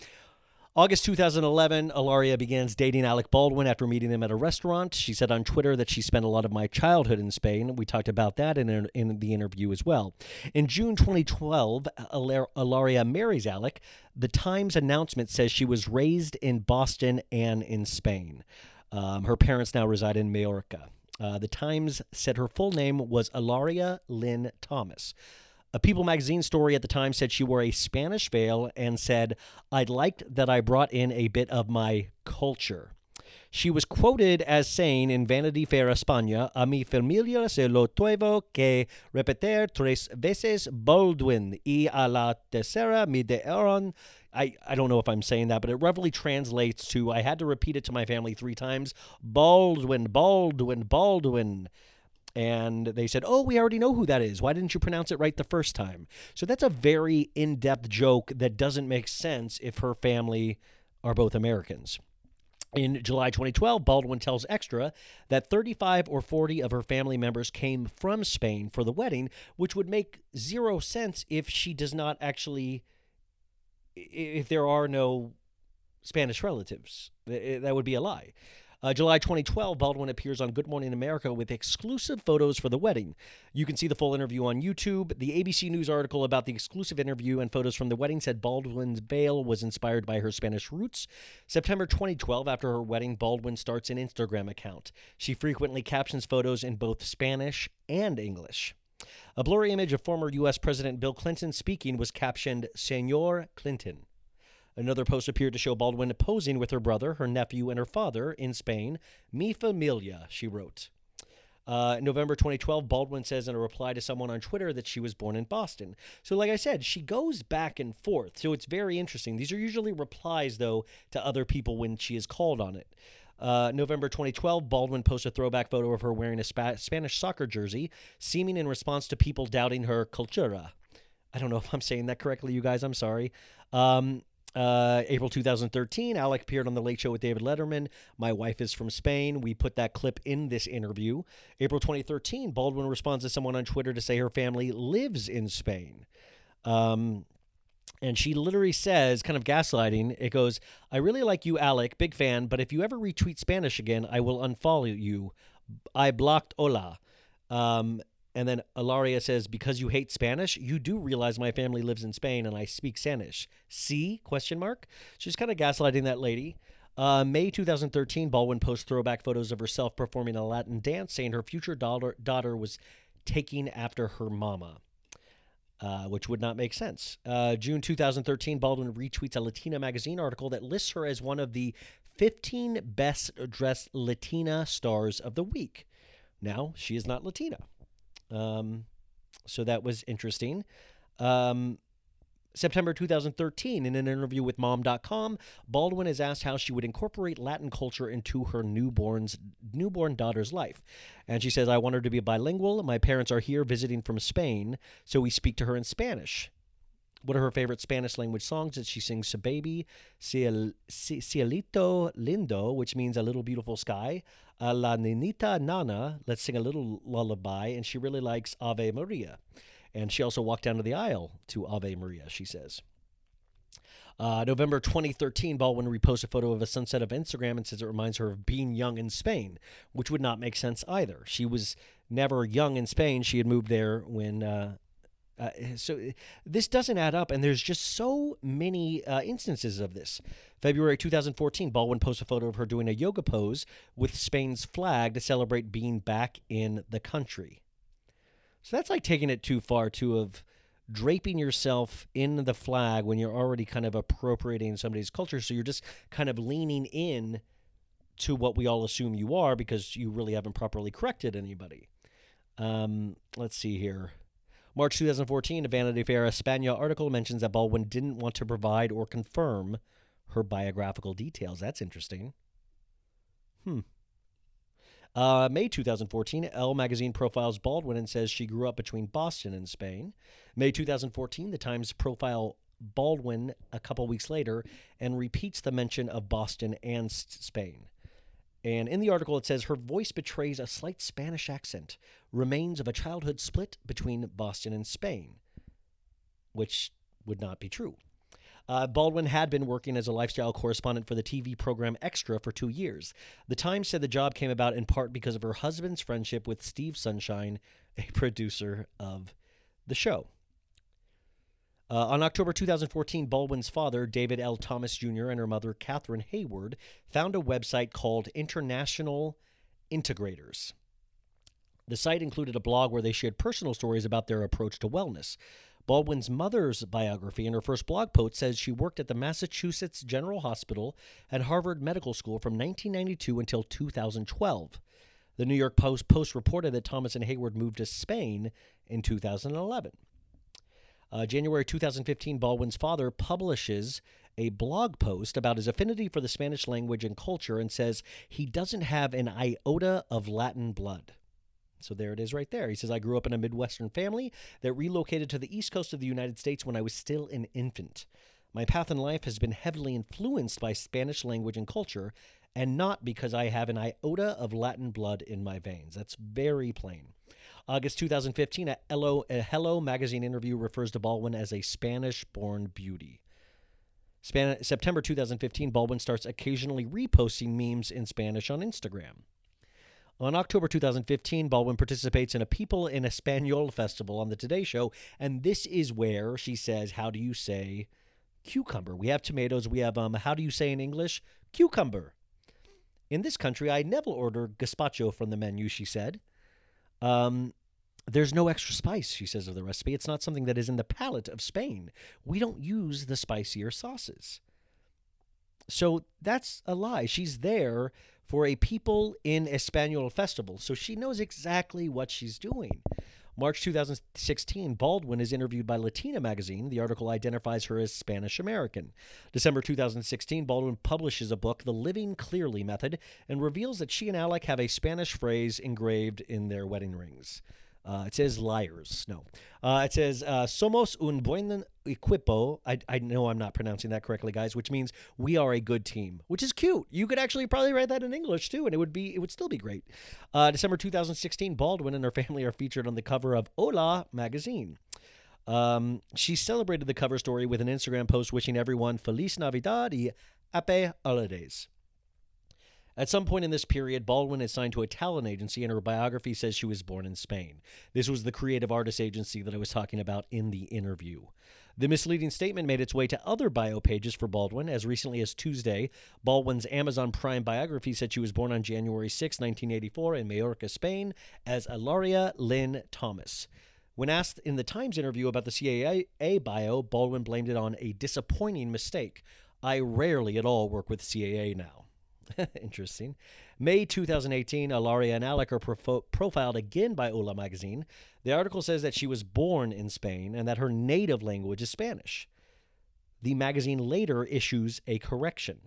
August 2011, Alaria begins dating Alec Baldwin after meeting him at a restaurant. She said on Twitter that she spent a lot of my childhood in Spain. We talked about that in, in the interview as well. In June 2012, Alaria marries Alec. The Times announcement says she was raised in Boston and in Spain. Um, her parents now reside in Majorca. Uh, the Times said her full name was Alaria Lynn Thomas. A People magazine story at the time said she wore a Spanish veil and said, I liked that I brought in a bit of my culture. She was quoted as saying in Vanity Fair España, A mi familia se lo tuvo que repetir tres veces Baldwin y a la tercera me dieron. I, I don't know if I'm saying that, but it roughly translates to I had to repeat it to my family three times Baldwin, Baldwin, Baldwin. And they said, Oh, we already know who that is. Why didn't you pronounce it right the first time? So that's a very in depth joke that doesn't make sense if her family are both Americans. In July 2012, Baldwin tells Extra that 35 or 40 of her family members came from Spain for the wedding, which would make zero sense if she does not actually, if there are no Spanish relatives. That would be a lie. Uh, July 2012, Baldwin appears on Good Morning America with exclusive photos for the wedding. You can see the full interview on YouTube. The ABC News article about the exclusive interview and photos from the wedding said Baldwin's veil was inspired by her Spanish roots. September 2012, after her wedding, Baldwin starts an Instagram account. She frequently captions photos in both Spanish and English. A blurry image of former U.S. President Bill Clinton speaking was captioned Senor Clinton. Another post appeared to show Baldwin posing with her brother, her nephew, and her father in Spain. Mi familia, she wrote. Uh, November 2012, Baldwin says in a reply to someone on Twitter that she was born in Boston. So, like I said, she goes back and forth. So it's very interesting. These are usually replies, though, to other people when she is called on it. Uh, November 2012, Baldwin posted a throwback photo of her wearing a Spa- Spanish soccer jersey, seeming in response to people doubting her cultura. I don't know if I'm saying that correctly, you guys. I'm sorry. Um, uh, April 2013, Alec appeared on The Late Show with David Letterman. My wife is from Spain. We put that clip in this interview. April 2013, Baldwin responds to someone on Twitter to say her family lives in Spain. Um, and she literally says, kind of gaslighting, it goes, I really like you, Alec, big fan, but if you ever retweet Spanish again, I will unfollow you. I blocked Hola. Um, and then Alaria says, because you hate Spanish, you do realize my family lives in Spain and I speak Spanish. See? Question mark. She's kind of gaslighting that lady. Uh, May 2013, Baldwin posts throwback photos of herself performing a Latin dance, saying her future daughter, daughter was taking after her mama. Uh, which would not make sense. Uh, June 2013, Baldwin retweets a Latina magazine article that lists her as one of the 15 best dressed Latina stars of the week. Now, she is not Latina. Um, so that was interesting. Um, September 2013, in an interview with Mom.com, Baldwin is asked how she would incorporate Latin culture into her newborn's newborn daughter's life. And she says, I want her to be bilingual. My parents are here visiting from Spain, so we speak to her in Spanish. What are her favorite Spanish language songs? That she sings "So Baby," Ciel, "Cielito Lindo," which means a little beautiful sky. Uh, La Nanita Nana, let's sing a little lullaby, and she really likes Ave Maria. And she also walked down to the aisle to Ave Maria. She says. Uh, November 2013, Baldwin reposted a photo of a sunset of Instagram and says it reminds her of being young in Spain, which would not make sense either. She was never young in Spain. She had moved there when. Uh, uh, so this doesn't add up, and there's just so many uh, instances of this. February 2014, Baldwin posted a photo of her doing a yoga pose with Spain's flag to celebrate being back in the country. So that's like taking it too far to of draping yourself in the flag when you're already kind of appropriating somebody's culture. So you're just kind of leaning in to what we all assume you are because you really haven't properly corrected anybody. Um, let's see here. March 2014, a Vanity Fair España article mentions that Baldwin didn't want to provide or confirm her biographical details. That's interesting. Hmm. Uh, May 2014, Elle magazine profiles Baldwin and says she grew up between Boston and Spain. May 2014, the Times profile Baldwin a couple weeks later and repeats the mention of Boston and Spain. And in the article, it says her voice betrays a slight Spanish accent, remains of a childhood split between Boston and Spain, which would not be true. Uh, Baldwin had been working as a lifestyle correspondent for the TV program Extra for two years. The Times said the job came about in part because of her husband's friendship with Steve Sunshine, a producer of the show. Uh, on October 2014, Baldwin's father, David L. Thomas Jr., and her mother, Catherine Hayward, found a website called International Integrators. The site included a blog where they shared personal stories about their approach to wellness. Baldwin's mother's biography in her first blog post says she worked at the Massachusetts General Hospital and Harvard Medical School from 1992 until 2012. The New York Post Post reported that Thomas and Hayward moved to Spain in 2011. Uh, January 2015, Baldwin's father publishes a blog post about his affinity for the Spanish language and culture and says he doesn't have an iota of Latin blood. So there it is right there. He says, I grew up in a Midwestern family that relocated to the East Coast of the United States when I was still an infant. My path in life has been heavily influenced by Spanish language and culture, and not because I have an iota of Latin blood in my veins. That's very plain. August 2015, a Hello, a Hello magazine interview refers to Baldwin as a Spanish born beauty. Span- September 2015, Baldwin starts occasionally reposting memes in Spanish on Instagram. On October 2015, Baldwin participates in a People in Espanol festival on the Today Show, and this is where she says, "How do you say cucumber?" We have tomatoes. We have um. How do you say in English cucumber? In this country, I never order gazpacho from the menu. She said. Um, there's no extra spice, she says of the recipe. It's not something that is in the palate of Spain. We don't use the spicier sauces. So that's a lie. She's there for a People in Espanol festival, so she knows exactly what she's doing. March 2016, Baldwin is interviewed by Latina magazine. The article identifies her as Spanish American. December 2016, Baldwin publishes a book, The Living Clearly Method, and reveals that she and Alec have a Spanish phrase engraved in their wedding rings. Uh, it says liars. No. Uh, it says uh, somos un buen equipo. I, I know I'm not pronouncing that correctly, guys, which means we are a good team, which is cute. You could actually probably write that in English too, and it would be it would still be great. Uh, December 2016, Baldwin and her family are featured on the cover of Hola magazine. Um, she celebrated the cover story with an Instagram post wishing everyone Feliz Navidad y Happy Holidays. At some point in this period, Baldwin is signed to a talent agency, and her biography says she was born in Spain. This was the creative artist agency that I was talking about in the interview. The misleading statement made its way to other bio pages for Baldwin. As recently as Tuesday, Baldwin's Amazon Prime biography said she was born on January 6, 1984, in Majorca, Spain, as Hilaria Lynn Thomas. When asked in the Times interview about the CAA bio, Baldwin blamed it on a disappointing mistake. I rarely at all work with CAA now. Interesting. May 2018, Alaria and Alec are profiled again by Hola magazine. The article says that she was born in Spain and that her native language is Spanish. The magazine later issues a correction.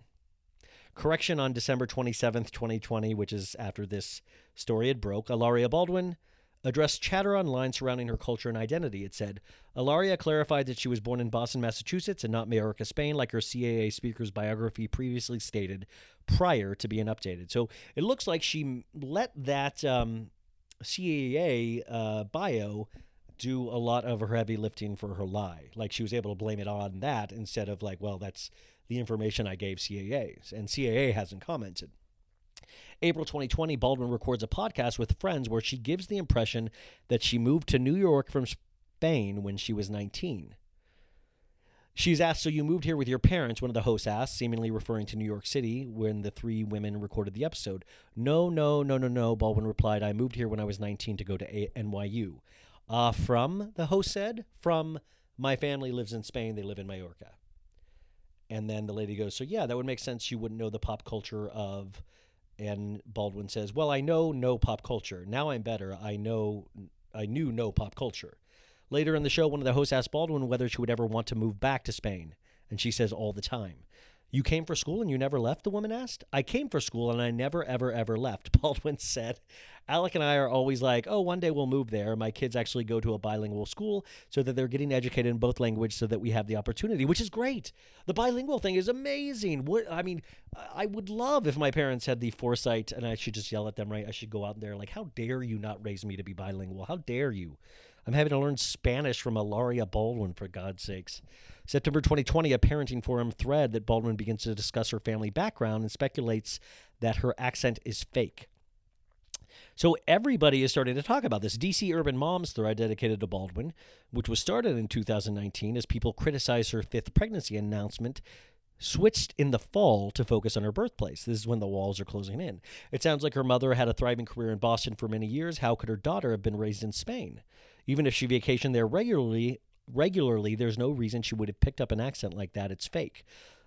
Correction on December 27th, 2020, which is after this story had broke. Alaria Baldwin addressed chatter online surrounding her culture and identity. It said, Hilaria clarified that she was born in Boston, Massachusetts, and not Mallorca, Spain, like her CAA speaker's biography previously stated prior to being updated. So it looks like she let that um, CAA uh, bio do a lot of her heavy lifting for her lie. Like she was able to blame it on that instead of like, well, that's the information I gave CAAs. And CAA hasn't commented. April 2020, Baldwin records a podcast with friends where she gives the impression that she moved to New York from Spain when she was 19. She's asked, So you moved here with your parents? One of the hosts asked, seemingly referring to New York City when the three women recorded the episode. No, no, no, no, no. Baldwin replied, I moved here when I was 19 to go to A- NYU. Uh, from, the host said, from my family lives in Spain. They live in Mallorca. And then the lady goes, So yeah, that would make sense. You wouldn't know the pop culture of. And Baldwin says, Well, I know no pop culture. Now I'm better. I know, I knew no pop culture. Later in the show, one of the hosts asked Baldwin whether she would ever want to move back to Spain. And she says, All the time. You came for school and you never left? The woman asked. I came for school and I never, ever, ever left, Baldwin said. Alec and I are always like, oh, one day we'll move there. My kids actually go to a bilingual school so that they're getting educated in both languages so that we have the opportunity, which is great. The bilingual thing is amazing. What I mean, I would love if my parents had the foresight and I should just yell at them, right? I should go out there like, how dare you not raise me to be bilingual? How dare you? I'm having to learn Spanish from Hilaria Baldwin, for God's sakes. September 2020, a parenting forum thread that Baldwin begins to discuss her family background and speculates that her accent is fake. So everybody is starting to talk about this. DC Urban Moms thread dedicated to Baldwin, which was started in 2019 as people criticized her fifth pregnancy announcement, switched in the fall to focus on her birthplace. This is when the walls are closing in. It sounds like her mother had a thriving career in Boston for many years. How could her daughter have been raised in Spain? Even if she vacationed there regularly, regularly, there's no reason she would have picked up an accent like that. It's fake.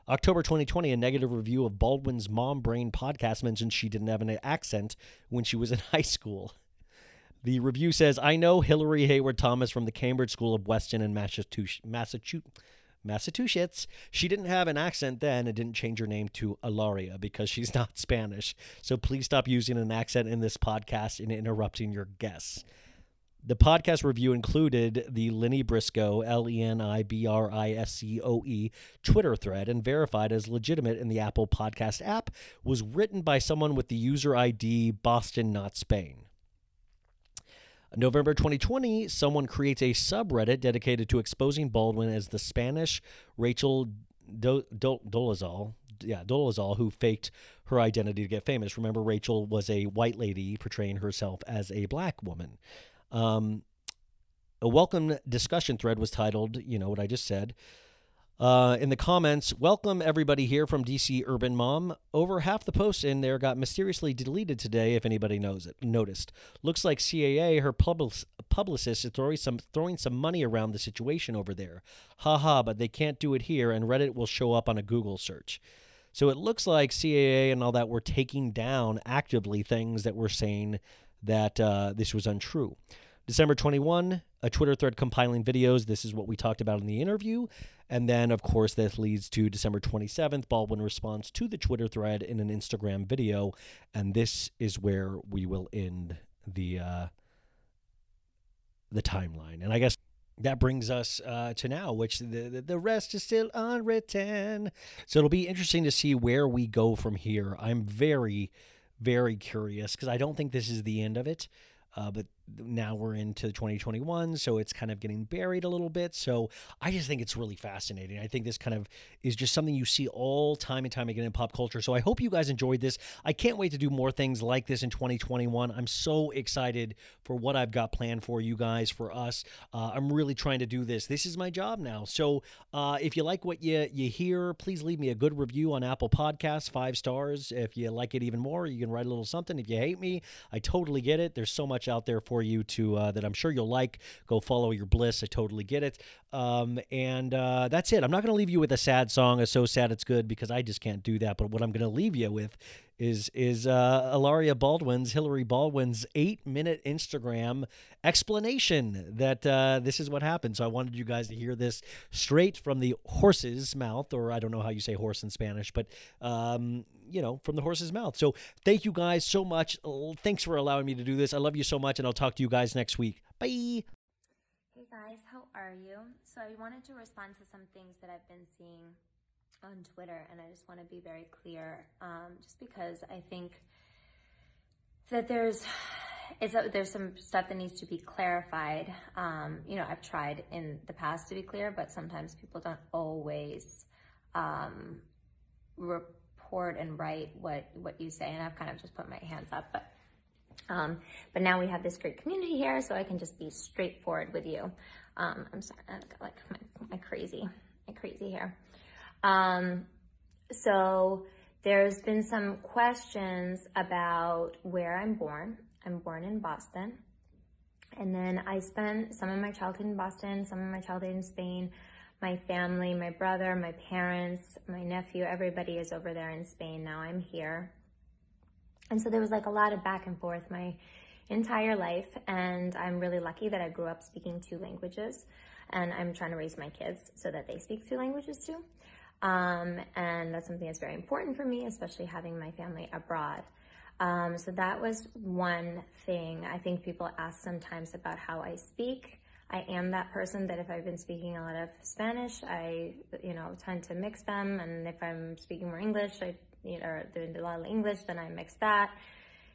October 2020, a negative review of Baldwin's Mom Brain podcast mentioned she didn't have an accent when she was in high school. The review says, I know Hillary Hayward Thomas from the Cambridge School of Weston in Massachusetts. Massachusetts. She didn't have an accent then and didn't change her name to Alaria because she's not Spanish. So please stop using an accent in this podcast and interrupting your guests. The podcast review included the Leni Briscoe, L E N I B R I S C O E, Twitter thread and verified as legitimate in the Apple Podcast app, was written by someone with the user ID Boston, not Spain. November 2020, someone creates a subreddit dedicated to exposing Baldwin as the Spanish Rachel Do- Do- Dolezal. Yeah, Dolezal, who faked her identity to get famous. Remember, Rachel was a white lady portraying herself as a black woman. Um, a welcome discussion thread was titled, you know what I just said. Uh, in the comments, welcome everybody here from DC Urban Mom. Over half the posts in there got mysteriously deleted today. If anybody knows it, noticed. Looks like CAA, her public, publicist, is throwing some throwing some money around the situation over there. Ha ha! But they can't do it here, and Reddit will show up on a Google search. So it looks like CAA and all that were taking down actively things that were saying that uh, this was untrue. December 21, a Twitter thread compiling videos. This is what we talked about in the interview. And then, of course, this leads to December 27th. Baldwin responds to the Twitter thread in an Instagram video. And this is where we will end the uh, the timeline. And I guess that brings us uh, to now, which the, the- the rest is still unwritten. So it'll be interesting to see where we go from here. I'm very, very curious because I don't think this is the end of it. Uh, but now we're into 2021, so it's kind of getting buried a little bit. So I just think it's really fascinating. I think this kind of is just something you see all time and time again in pop culture. So I hope you guys enjoyed this. I can't wait to do more things like this in 2021. I'm so excited for what I've got planned for you guys, for us. Uh, I'm really trying to do this. This is my job now. So uh, if you like what you you hear, please leave me a good review on Apple Podcasts, five stars. If you like it even more, you can write a little something. If you hate me, I totally get it. There's so much out there for you to uh, that I'm sure you'll like. Go follow your bliss. I totally get it. Um, and uh, that's it. I'm not going to leave you with a sad song, a so sad it's good, because I just can't do that. But what I'm going to leave you with is is uh, Hilaria Baldwin's Hillary Baldwin's eight minute Instagram explanation that uh, this is what happened. So I wanted you guys to hear this straight from the horse's mouth, or I don't know how you say horse in Spanish, but um, you know, from the horse's mouth. So thank you guys so much. Thanks for allowing me to do this. I love you so much, and I'll talk to you guys next week. Bye. Hey guys, how are you? So I wanted to respond to some things that I've been seeing on Twitter, and I just want to be very clear, um, just because I think that there's it's a, there's some stuff that needs to be clarified. Um, you know, I've tried in the past to be clear, but sometimes people don't always um, report and write what what you say, and I've kind of just put my hands up, but. Um, but now we have this great community here, so I can just be straightforward with you. Um, I'm sorry, I've got like my, my crazy, my crazy hair. Um, so there's been some questions about where I'm born. I'm born in Boston. And then I spent some of my childhood in Boston, some of my childhood in Spain. My family, my brother, my parents, my nephew, everybody is over there in Spain. Now I'm here. And so there was like a lot of back and forth my entire life. And I'm really lucky that I grew up speaking two languages. And I'm trying to raise my kids so that they speak two languages too. Um, and that's something that's very important for me, especially having my family abroad. Um, so that was one thing. I think people ask sometimes about how I speak. I am that person that if I've been speaking a lot of Spanish, I, you know, tend to mix them. And if I'm speaking more English, I, you know, doing a lot of English, then I mix that.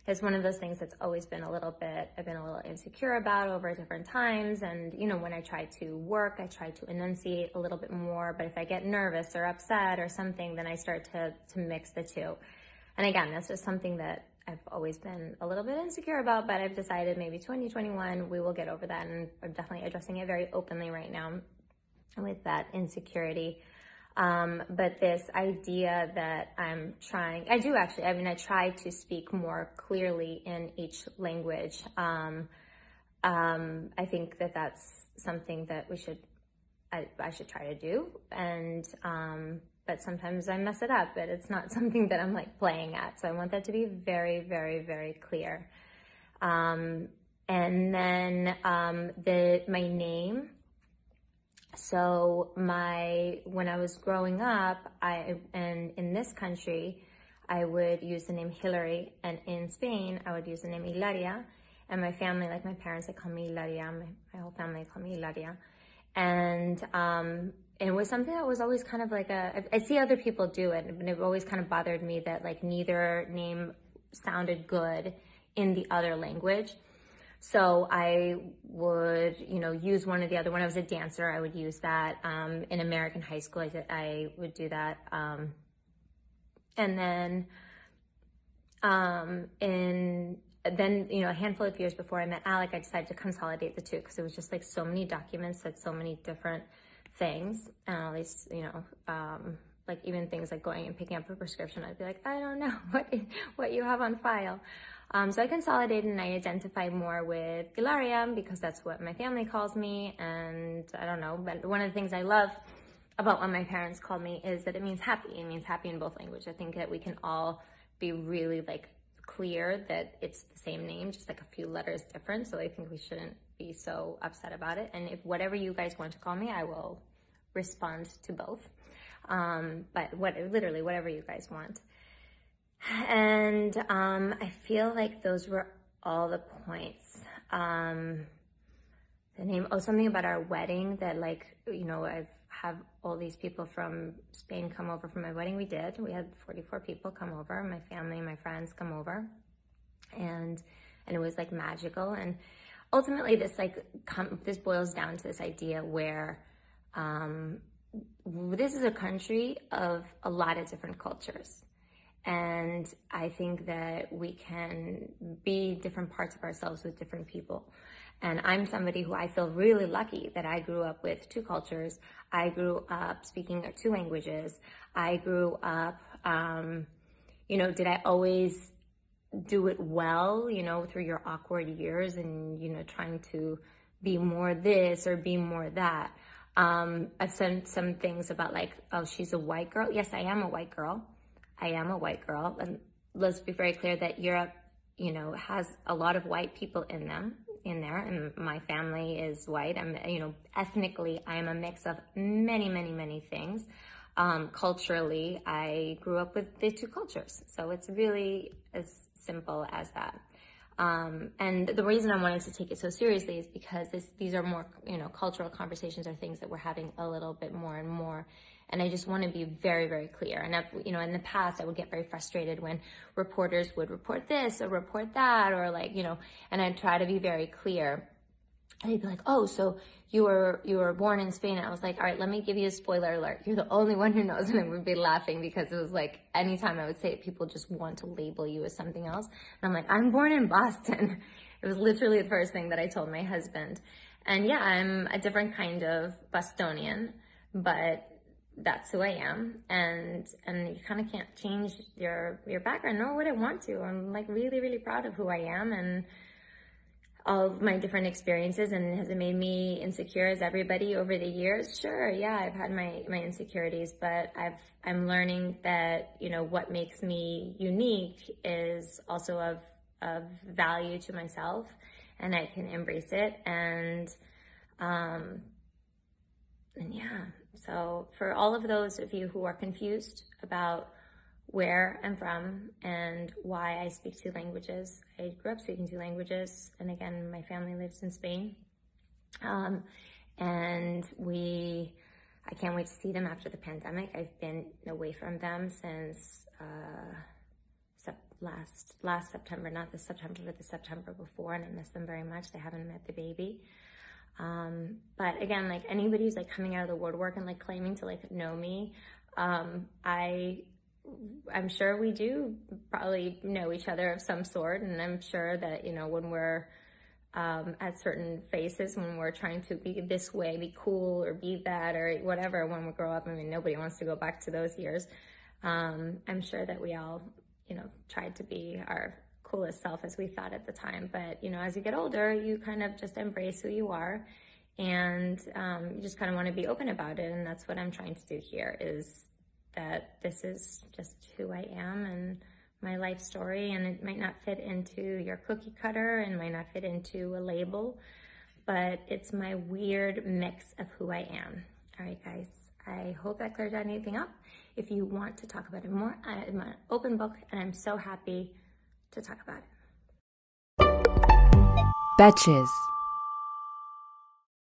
It's one of those things that's always been a little bit, I've been a little insecure about over different times. And, you know, when I try to work, I try to enunciate a little bit more. But if I get nervous or upset or something, then I start to, to mix the two. And again, that's just something that I've always been a little bit insecure about, but I've decided maybe 2021 we will get over that. And I'm definitely addressing it very openly right now with that insecurity. Um, but this idea that I'm trying, I do actually, I mean, I try to speak more clearly in each language. Um, um, I think that that's something that we should, I, I should try to do. And, um, but sometimes I mess it up, but it's not something that I'm like playing at. So I want that to be very, very, very clear. Um, and then, um, the, my name, so my when I was growing up, I and in this country, I would use the name Hillary, and in Spain, I would use the name Hilaria. And my family, like my parents, they call me Hilaria. My, my whole family call me Hilaria. And um, it was something that was always kind of like a. I I see other people do it, and it always kind of bothered me that like neither name sounded good in the other language. So I would, you know, use one or the other. When I was a dancer, I would use that. Um, in American high school, I, I would do that. Um, and then, um, in then, you know, a handful of years before I met Alec, I decided to consolidate the two because it was just like so many documents said so many different things, and all these, you know, um, like even things like going and picking up a prescription, I'd be like, I don't know what what you have on file. Um, so I consolidated and I identify more with Hilaria because that's what my family calls me. And I don't know, but one of the things I love about what my parents call me is that it means happy. It means happy in both languages. I think that we can all be really like clear that it's the same name, just like a few letters different. So I think we shouldn't be so upset about it. And if whatever you guys want to call me, I will respond to both. Um, but what literally whatever you guys want. And um, I feel like those were all the points. Um, the name, oh, something about our wedding that, like, you know, I've have all these people from Spain come over for my wedding. We did. We had 44 people come over. My family, my friends come over, and and it was like magical. And ultimately, this like com- this boils down to this idea where um, this is a country of a lot of different cultures. And I think that we can be different parts of ourselves with different people. And I'm somebody who I feel really lucky that I grew up with two cultures. I grew up speaking two languages. I grew up, um, you know, did I always do it well, you know, through your awkward years and, you know, trying to be more this or be more that. Um, I've said some things about like, oh, she's a white girl. Yes, I am a white girl. I am a white girl. And let's be very clear that Europe, you know, has a lot of white people in them in there, and my family is white. I'm, you know, ethnically, I am a mix of many, many, many things. Um, culturally, I grew up with the two cultures, so it's really as simple as that. Um, and the reason I wanted to take it so seriously is because this, these are more, you know, cultural conversations are things that we're having a little bit more and more. And I just want to be very, very clear. And I've, you know, in the past, I would get very frustrated when reporters would report this or report that, or like, you know, and I'd try to be very clear. And they'd be like, "Oh, so you were you were born in Spain?" And I was like, "All right, let me give you a spoiler alert. You're the only one who knows." And I would be laughing because it was like anytime I would say it, people just want to label you as something else. And I'm like, "I'm born in Boston." It was literally the first thing that I told my husband. And yeah, I'm a different kind of Bostonian, but that's who I am. And and you kind of can't change your your background, nor would I want to. I'm like really really proud of who I am and all of my different experiences and has it made me insecure as everybody over the years sure yeah i've had my my insecurities but i've i'm learning that you know what makes me unique is also of of value to myself and i can embrace it and um and yeah so for all of those of you who are confused about where I'm from and why I speak two languages. I grew up speaking two languages, and again, my family lives in Spain. Um, and we, I can't wait to see them after the pandemic. I've been away from them since uh, last last September, not this September, but the September before, and I miss them very much. They haven't met the baby. Um, but again, like anybody who's like coming out of the woodwork and like claiming to like know me, um, I I'm sure we do probably know each other of some sort, and I'm sure that you know when we're um, at certain phases, when we're trying to be this way, be cool, or be that, or whatever. When we grow up, I mean, nobody wants to go back to those years. Um, I'm sure that we all, you know, tried to be our coolest self as we thought at the time. But you know, as you get older, you kind of just embrace who you are, and um, you just kind of want to be open about it. And that's what I'm trying to do here. Is that this is just who I am and my life story, and it might not fit into your cookie cutter and might not fit into a label, but it's my weird mix of who I am. All right, guys. I hope that cleared anything up. If you want to talk about it more, I'm an open book, and I'm so happy to talk about it. Betches.